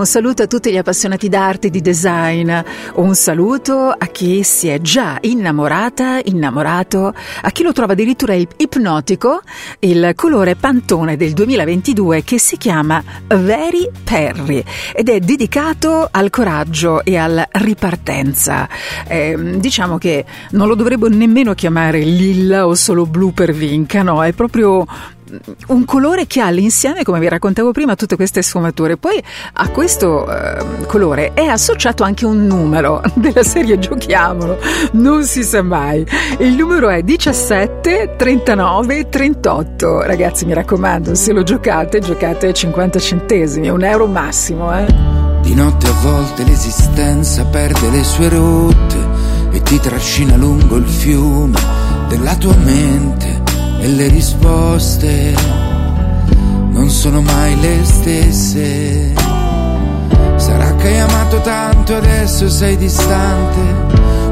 Un saluto a tutti gli appassionati d'arte e di design, un saluto a chi si è già innamorata, innamorato, a chi lo trova addirittura ip- ipnotico, il colore Pantone del 2022 che si chiama Very Perry ed è dedicato al coraggio e alla ripartenza. Eh, diciamo che non lo dovrebbe nemmeno chiamare lilla o solo blu per vinca, no, è proprio un colore che ha all'insieme, come vi raccontavo prima, tutte queste sfumature. Poi a questo eh, colore è associato anche un numero <laughs> della serie Giochiamolo, non si sa mai. Il numero è 17 39 38. Ragazzi, mi raccomando, se lo giocate, giocate 50 centesimi, un euro massimo, eh. Di notte a volte l'esistenza perde le sue rotte e ti trascina lungo il fiume della tua mente e le risposte non sono mai le stesse. Sarà che hai amato tanto e adesso sei distante,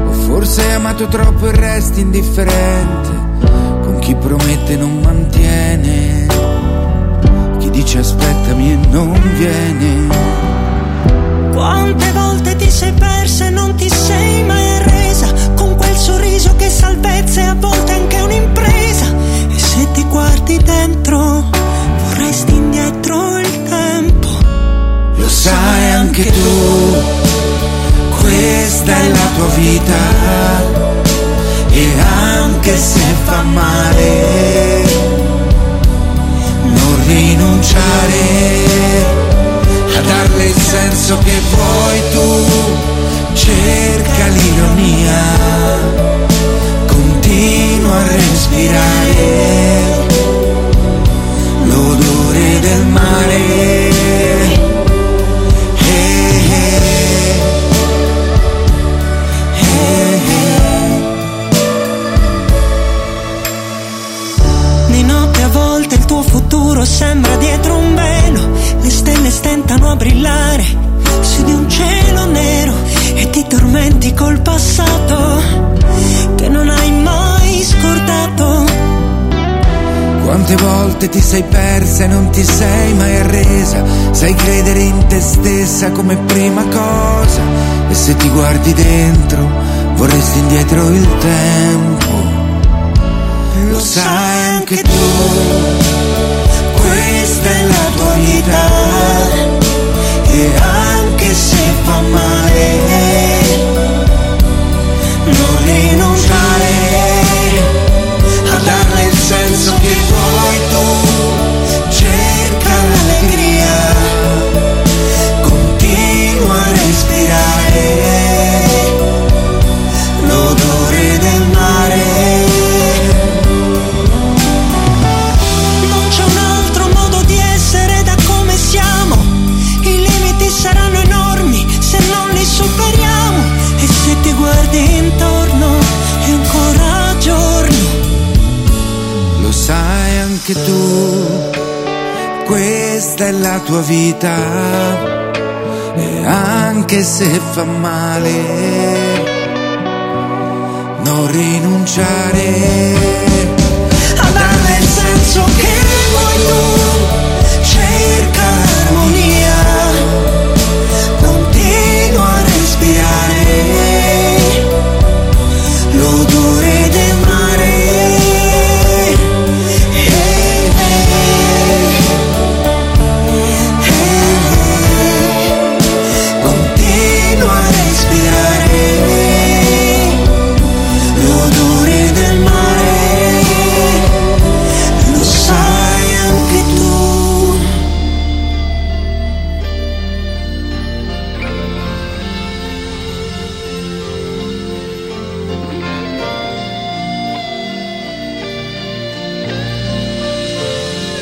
o forse hai amato troppo e resti indifferente. Con chi promette non mantiene, chi dice aspettami e non viene. Quante volte ti sei persa e non ti sei mai arresa Con quel sorriso che salvezza e a volte anche un'impresa se ti guardi dentro vorresti indietro il tempo. Lo sai anche tu, questa è la tua vita. E anche se fa male, non rinunciare a darle il senso che vuoi tu, cerca l'ironia, a respirare l'odore del mare. Quante volte ti sei persa e non ti sei mai arresa, sai credere in te stessa come prima cosa e se ti guardi dentro vorresti indietro il tempo. Lo sai anche tu, questa è la tua vita e anche se fa male non rinunciare. penso che poi tu della tua vita. E anche se fa male non rinunciare. A darle il senso che vuoi tu.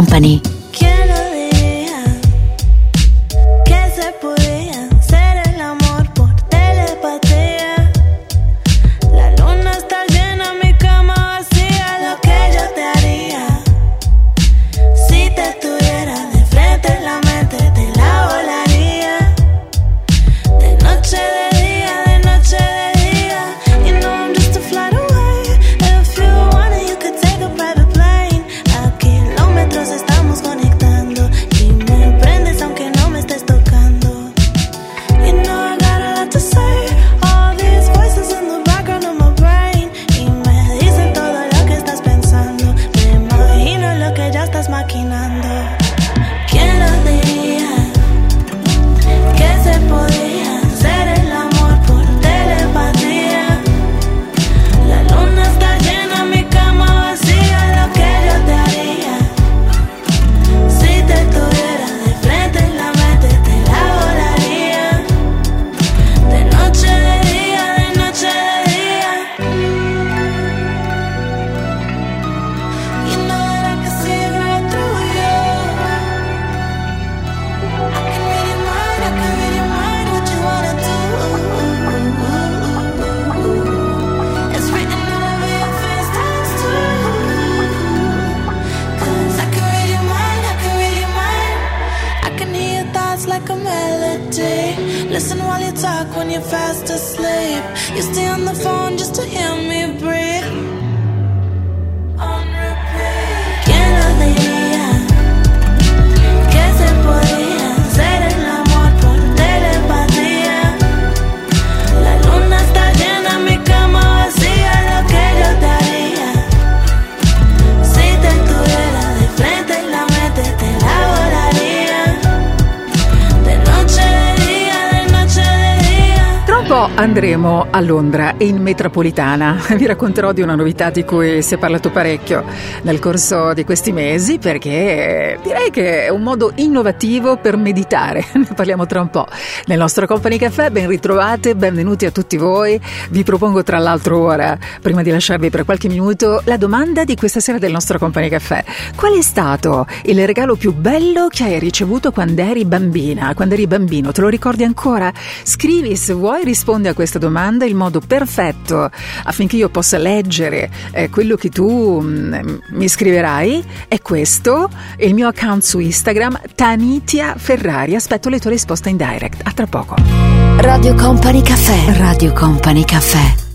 Company. Siamo a Londra e in metropolitana. <laughs> Vi racconterò di una novità di cui si è parlato parecchio nel corso di questi mesi perché eh, direi che è un modo innovativo per meditare. <laughs> Ne parliamo tra un po'. Nel nostro Company Caffè ben ritrovate, benvenuti a tutti voi. Vi propongo tra l'altro ora, prima di lasciarvi per qualche minuto, la domanda di questa sera del nostro Company Caffè. Qual è stato il regalo più bello che hai ricevuto quando eri bambina? Quando eri bambino, te lo ricordi ancora? Scrivi se vuoi rispondi a questa domanda domanda il modo perfetto affinché io possa leggere eh, quello che tu mh, mi scriverai è questo, il mio account su Instagram, Tanitia Ferrari. Aspetto le tue risposte in direct. A tra poco. Radio Company Caffè. Radio Company Caffè.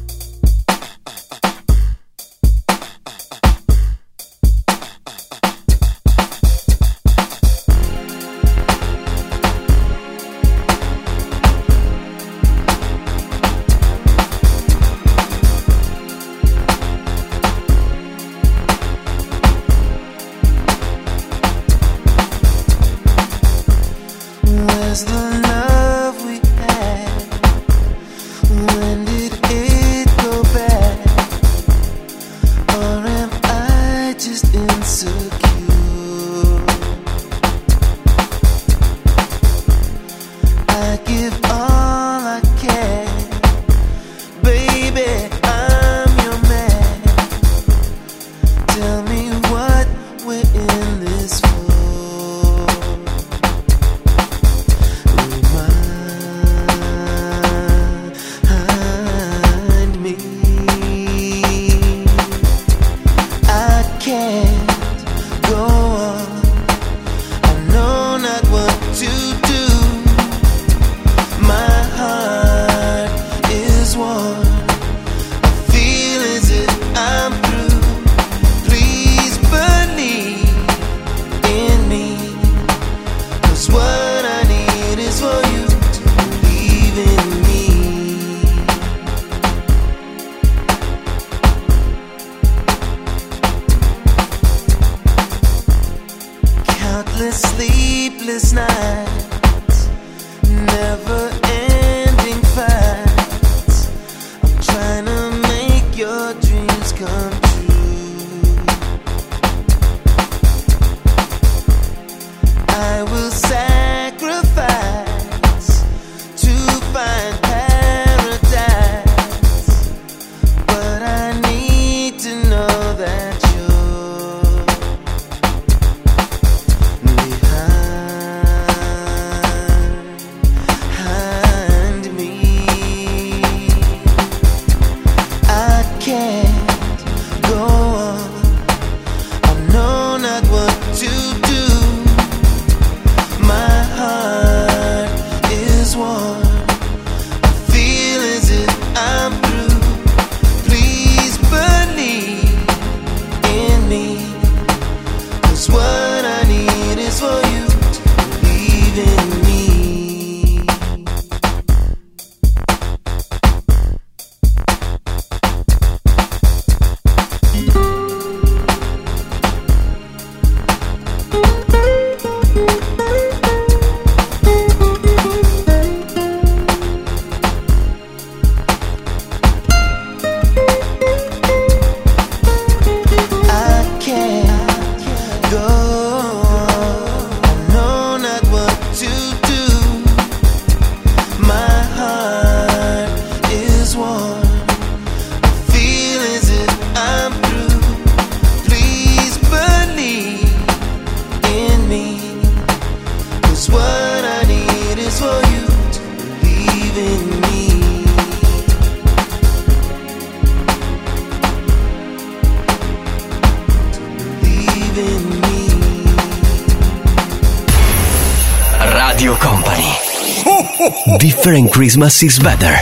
Christmas is better.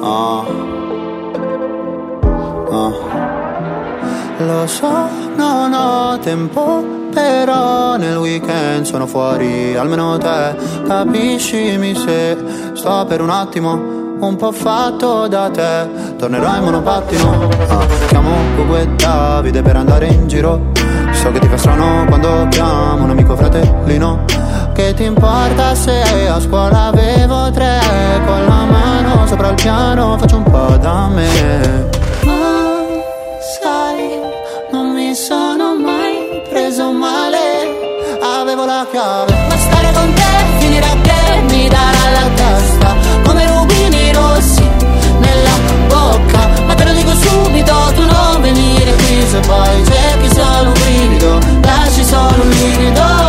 Ah. Ah. Lo so, non ho tempo, però nel weekend sono fuori, almeno te capiscimi se sto per un attimo un po' fatto da te. Tornerò in monopattino, ah, chiamo Gugu e Davide per andare in giro. So che ti fa strano quando chiamo un amico fratellino. Che ti importa se a scuola avevo tre? Con la mano sopra il piano faccio un po' da me. Ma sai, non mi sono mai preso male. Avevo la chiave. Ma stare con te finirà che mi darà la testa Come rubini rossi nella bocca. Ma te lo dico subito, tu non venire qui. Se poi cerchi solo un brivido, lasci solo un livido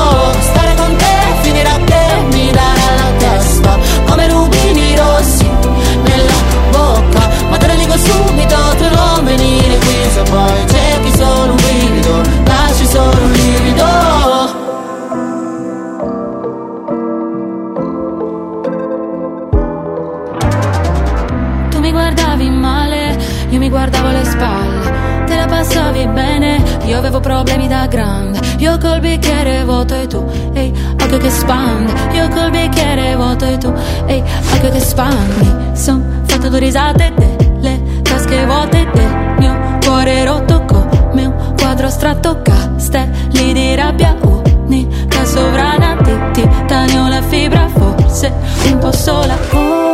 io avevo problemi da grande. Io col bicchiere vuoto e tu, ehi, occhio che spandi. Io col bicchiere vuoto e tu, ehi, occhio che spandi. Son fatto due risate delle tasche vuote del mio cuore rotto come un quadro astratto. Castelli di rabbia unica sovrana di titanio la fibra forse un po' sola. con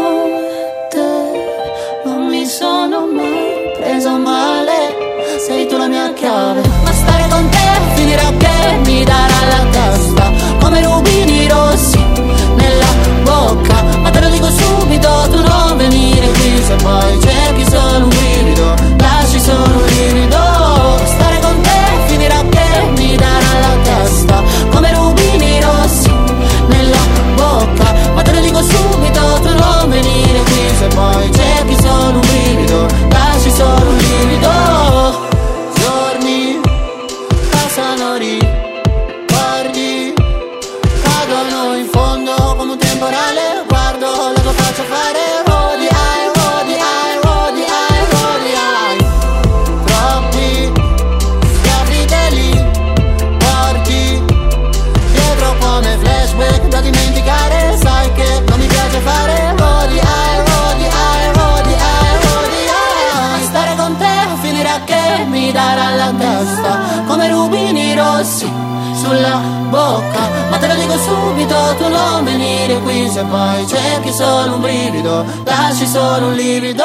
lasci solo un livido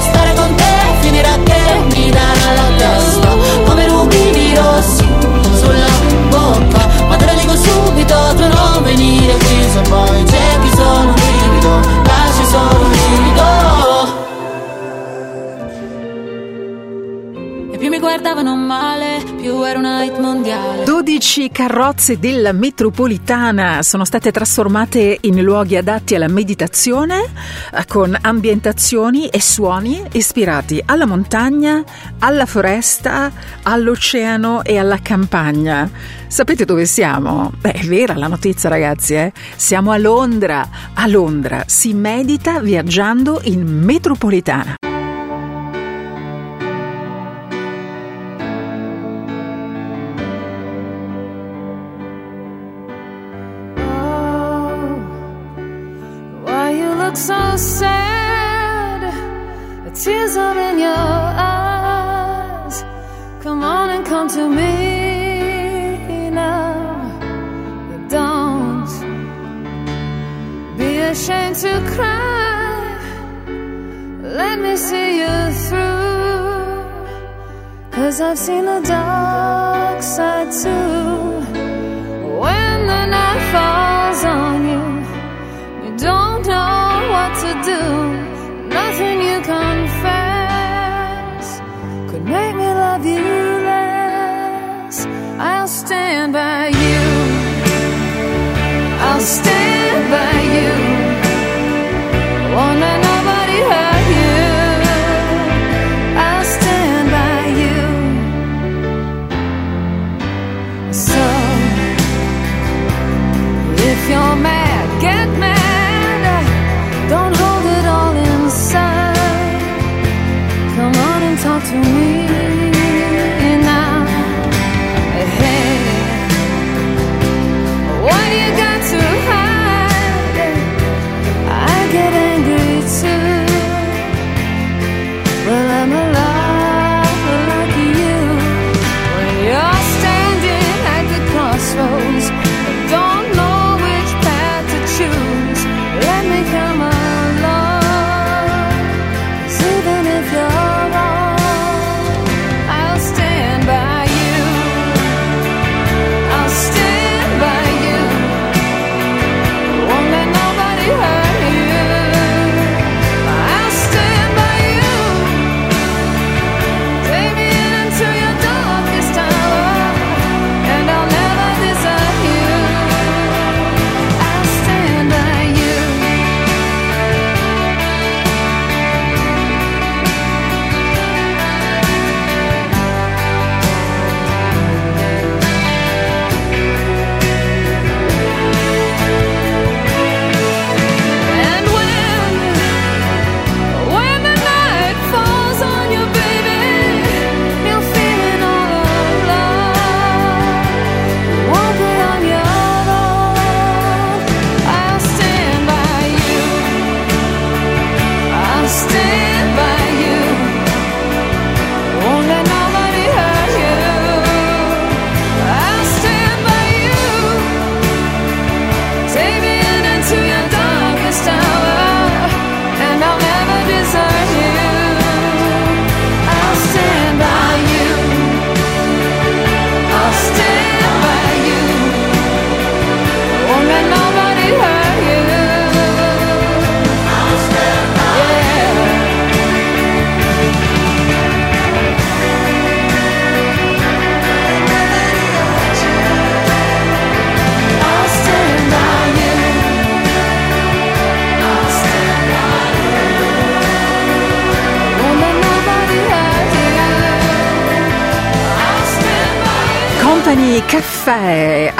stare con te 11 carrozze della metropolitana sono state trasformate in luoghi adatti alla meditazione eh, con ambientazioni e suoni ispirati alla montagna, alla foresta, all'oceano e alla campagna. Sapete dove siamo? Beh, è vera la notizia, ragazzi, eh? Siamo a Londra. A Londra si medita viaggiando in metropolitana. Sad? The tears are in your eyes. Come on and come to me now. Don't be ashamed to cry. Let me see you through. Cause I've seen the dark side too. When the night falls on you. You don't by you. I'll stand by you. One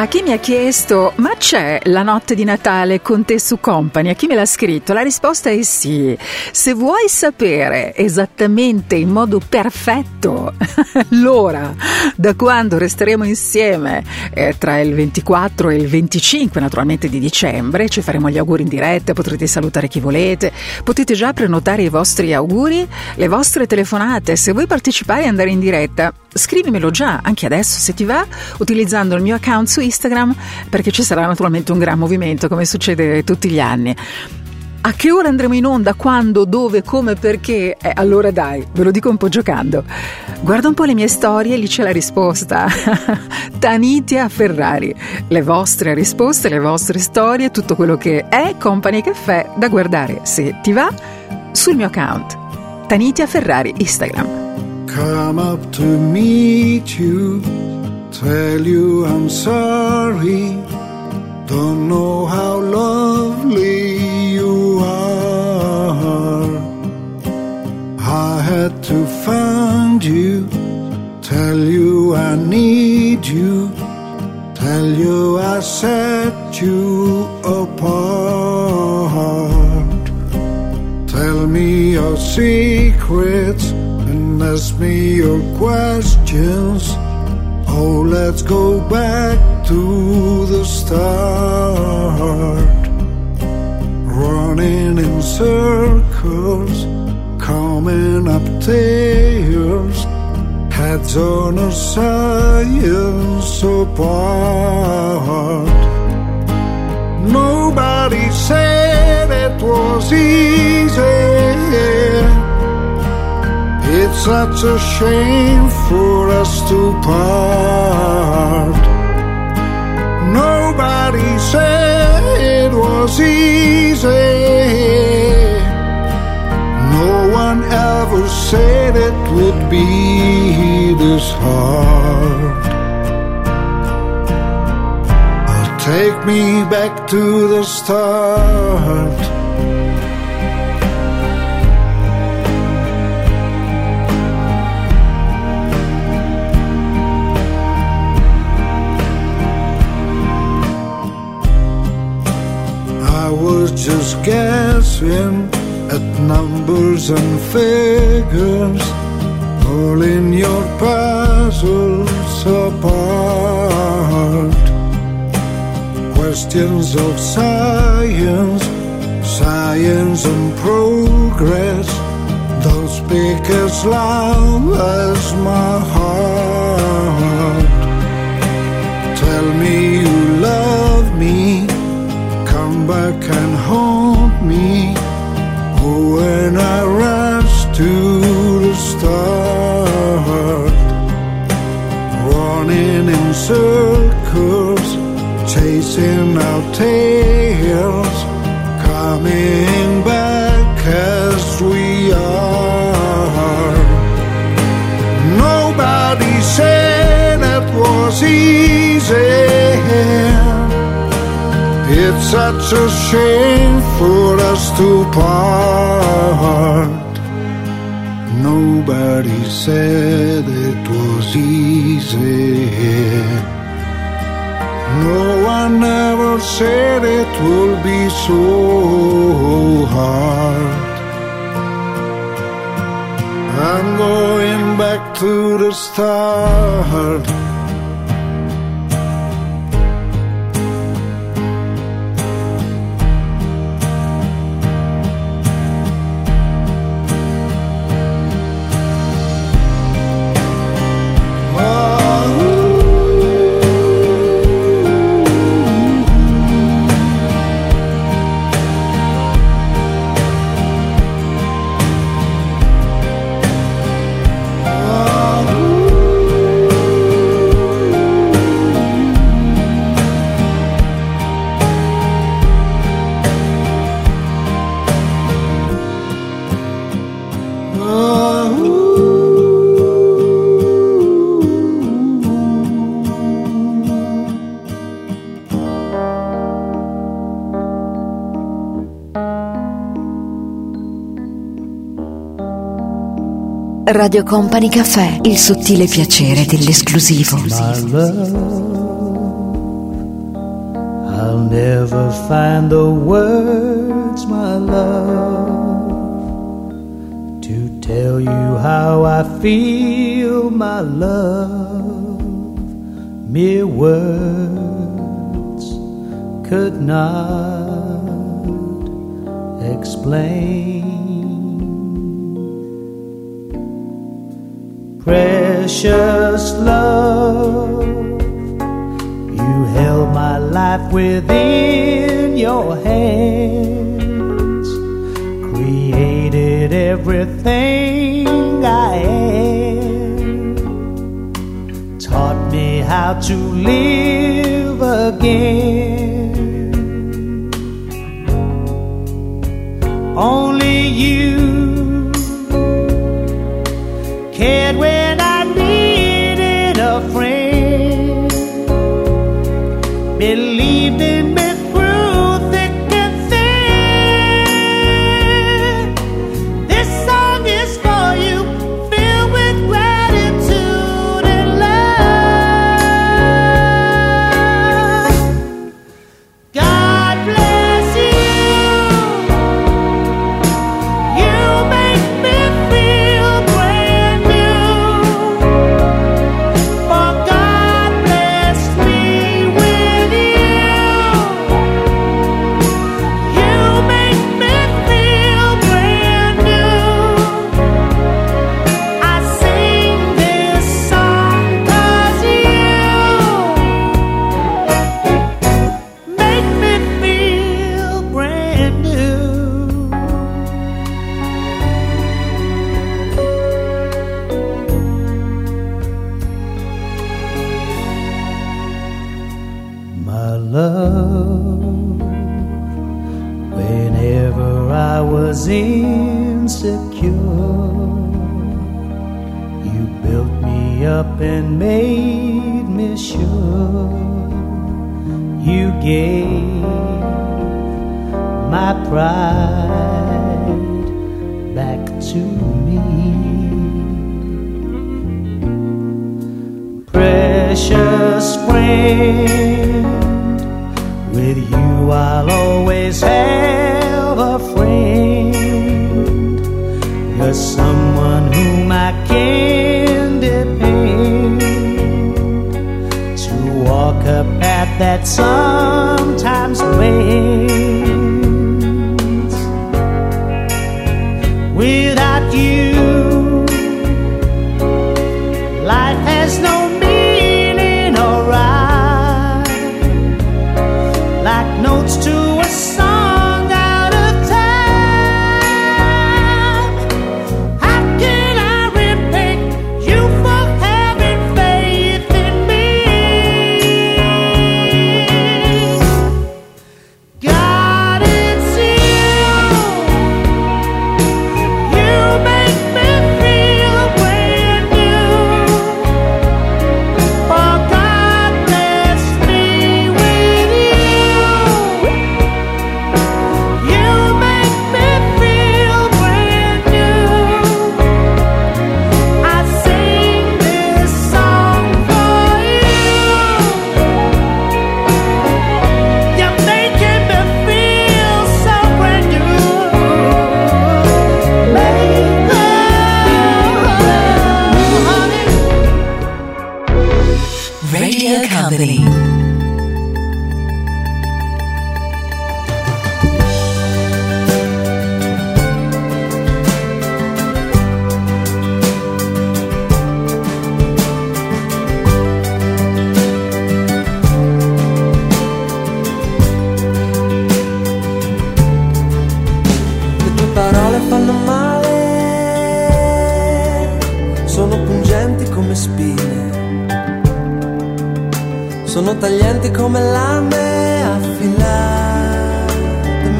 a chi mi ha chiesto ma c'è la notte di Natale con te su Company? A chi me l'ha scritto? La risposta è sì. Se vuoi sapere esattamente in modo perfetto <laughs> l'ora da quando resteremo insieme? Eh, tra il 24 e il 25 naturalmente di dicembre, ci faremo gli auguri in diretta, potrete salutare chi volete, potete già prenotare i vostri auguri, le vostre telefonate, se vuoi partecipare e andare in diretta scrivimelo già, anche adesso se ti va, utilizzando il mio account su Instagram, perché ci sarà naturalmente un gran movimento, come succede tutti gli anni. A che ora andremo in onda? Quando? Dove? Come? Perché? Eh, allora dai, ve lo dico un po' giocando. Guarda un po' le mie storie, lì c'è la risposta. <laughs> Tanitia Ferrari. Le vostre risposte, le vostre storie, tutto quello che è Company Caffè da guardare, se ti va, sul mio account. Tanitia Ferrari, Instagram. Come up to meet you, tell you I'm sorry. Don't know how lovely had to find you, tell you I need you, tell you I set you apart. Tell me your secrets and ask me your questions. Oh, let's go back to the start. Running in circles, coming up tears, heads on a science apart. Nobody said it was easy. It's such a shame for us to part. Nobody said it was easy. Said it would be this hard. Take me back to the start. I was just guessing at numbers and figures, pulling your puzzles apart. Questions of science, science and progress don't speak as loud as my heart. Tell me such a shame for us to part. Nobody said it was easy. No one ever said it will be so hard. I'm going back to the start. Radio Company Caffè, il sottile piacere dell'esclusivo. my love. I'll never find the words, my love, to tell you how I feel, my love. Mere words could not explain. Precious love, you held my life within your hands, created everything I am, taught me how to live again. Only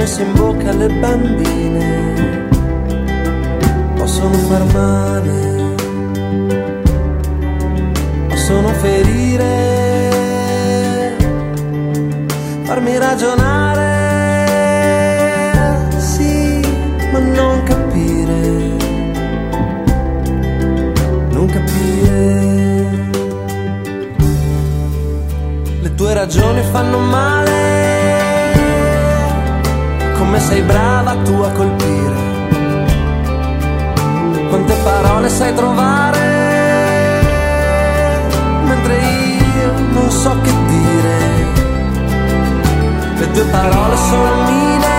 messo in bocca alle bambine possono far male, possono ferire, farmi ragionare, sì, ma non capire, non capire. Le tue ragioni fanno male come sei brava tu a colpire. Quante parole sai trovare, mentre io non so che dire. Le tue parole sono mille,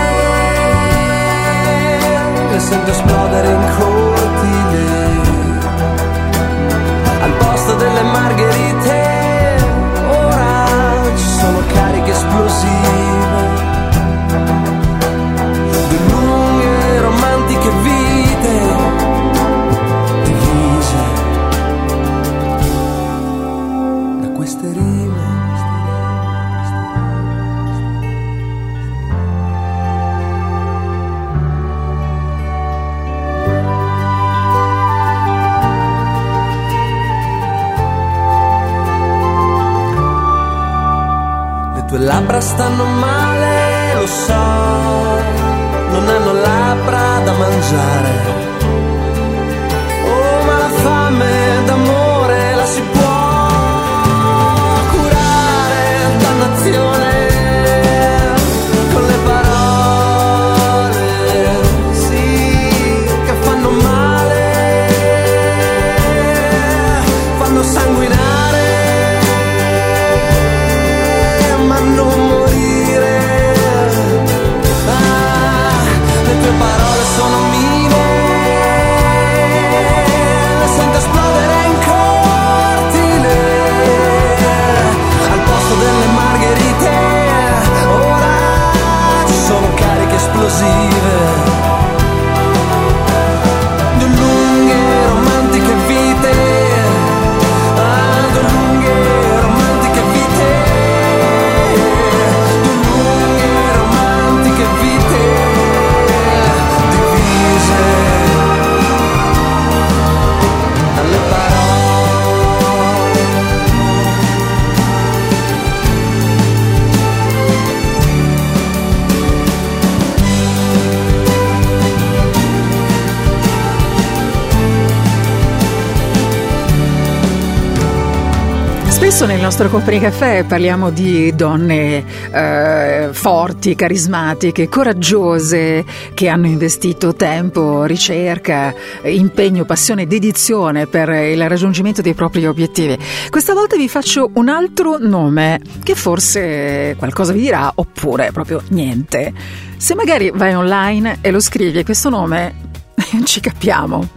le sento esplodere in cortile. Al posto delle margherite, ora ci sono cariche esplosive. ora stanno male, lo so, non hanno labbra da mangiare. Spesso nel nostro Company Caffè parliamo di donne eh, forti, carismatiche, coraggiose, che hanno investito tempo, ricerca, impegno, passione, dedizione per il raggiungimento dei propri obiettivi. Questa volta vi faccio un altro nome che forse qualcosa vi dirà oppure proprio niente. Se magari vai online e lo scrivi questo nome <laughs> ci capiamo.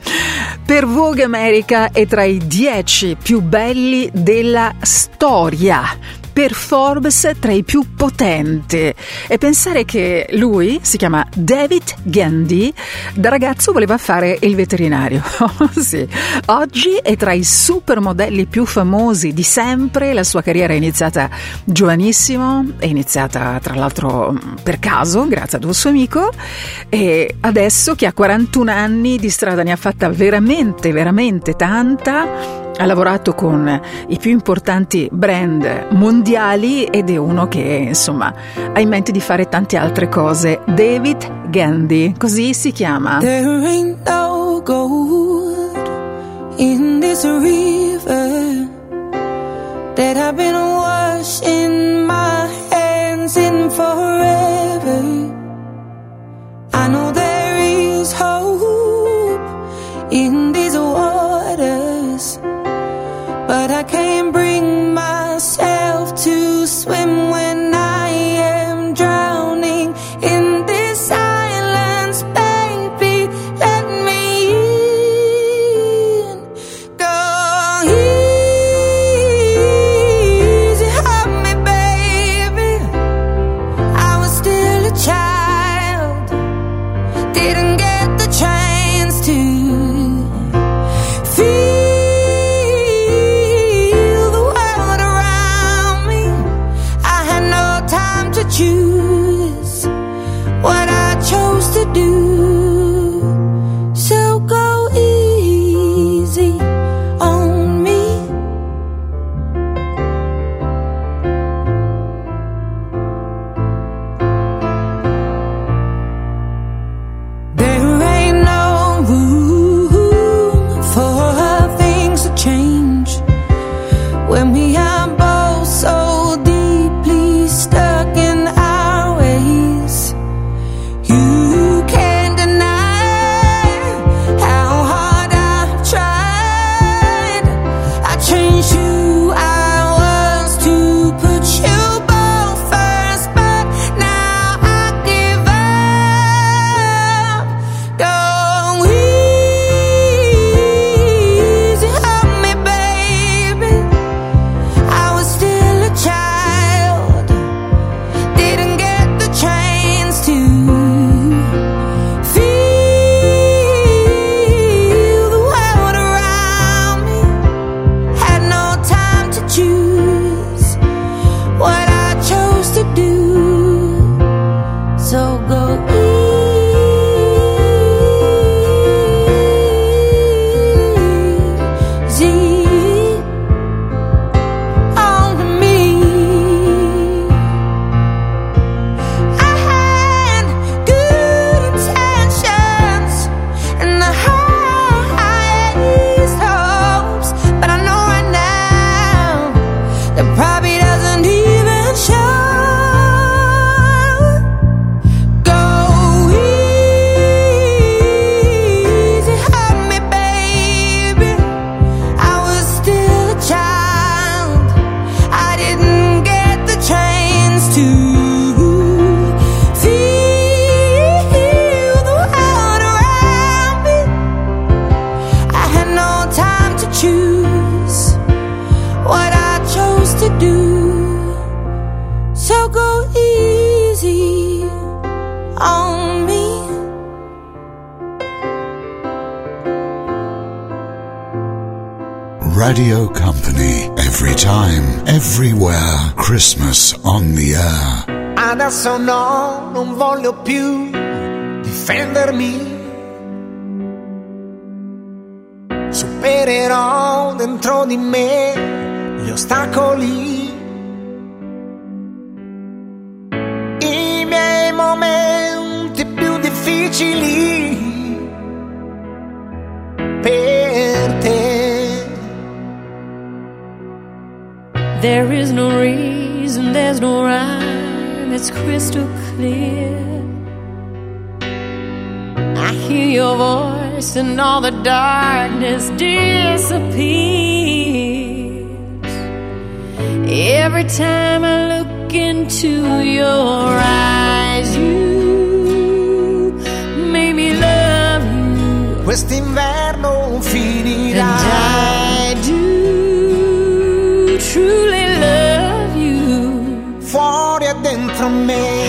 Per Vogue America è tra i dieci più belli della storia. Per Forbes tra i più potenti. E pensare che lui si chiama David Gandy da ragazzo voleva fare il veterinario. <laughs> Sì. oggi è tra i supermodelli più famosi di sempre. La sua carriera è iniziata giovanissimo è iniziata tra l'altro per caso grazie ad un suo amico. E adesso che ha 41 anni di strada ne ha fatta veramente veramente tanta ha lavorato con i più importanti brand mondiali ed è uno che insomma ha in mente di fare tante altre cose. David Gandy, così si chiama. There ain't no gold in this river that I've been washing my hands in forever. I know there is hope in myself to swim everywhere. Christmas on the air. Adesso no, non voglio più difendermi. Supererò dentro di me gli ostacoli. I miei momenti più difficili There is no reason, there's no rhyme, it's crystal clear. I hear your voice and all the darkness disappears. Every time I look into your eyes, you made me love you. E dentro me.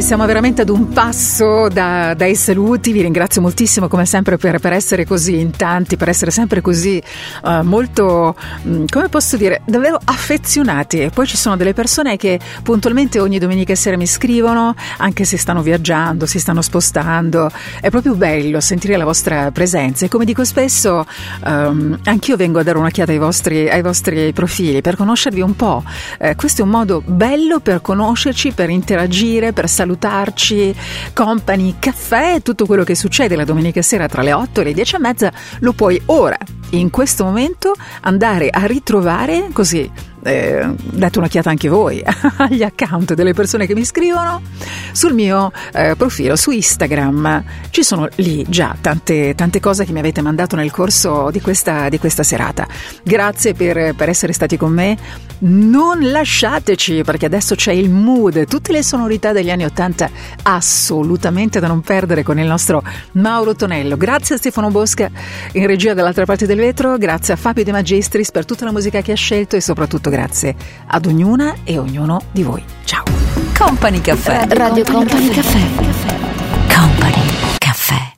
Siamo veramente ad un passo da- dai saluti, vi ringrazio moltissimo come sempre per, per essere così in tanti, per essere sempre così eh, molto, mm, come posso dire, davvero affezionati. E poi ci sono delle persone che puntualmente ogni domenica sera mi scrivono, anche se stanno viaggiando, si stanno spostando, è proprio bello sentire la vostra presenza. E come dico spesso ehm, anch'io vengo a dare un'occhiata ai vostri, ai vostri profili per conoscervi un po', Eh, questo è un modo bello per conoscerci, per interagire, per salutarci, company, caffè, tutto quello che succede la domenica sera tra le 8 e le 10 e mezza lo puoi ora, in questo momento, andare a ritrovare così. Eh, date un'occhiata anche voi <laughs> agli account delle persone che mi scrivono. Sul mio eh, profilo su Instagram ci sono lì già tante, tante cose che mi avete mandato nel corso di questa, di questa serata. Grazie per, per essere stati con me. Non lasciateci perché adesso c'è il mood. Tutte le sonorità degli anni 80 assolutamente da non perdere con il nostro Mauro Tonello. Grazie a Stefano Bosca in regia dall'altra parte del vetro. Grazie a Fabio De Magistris per tutta la musica che ha scelto e soprattutto grazie ad ognuna e ognuno di voi ciao Company Caffè. Radio Company Caffè. Company Caffè.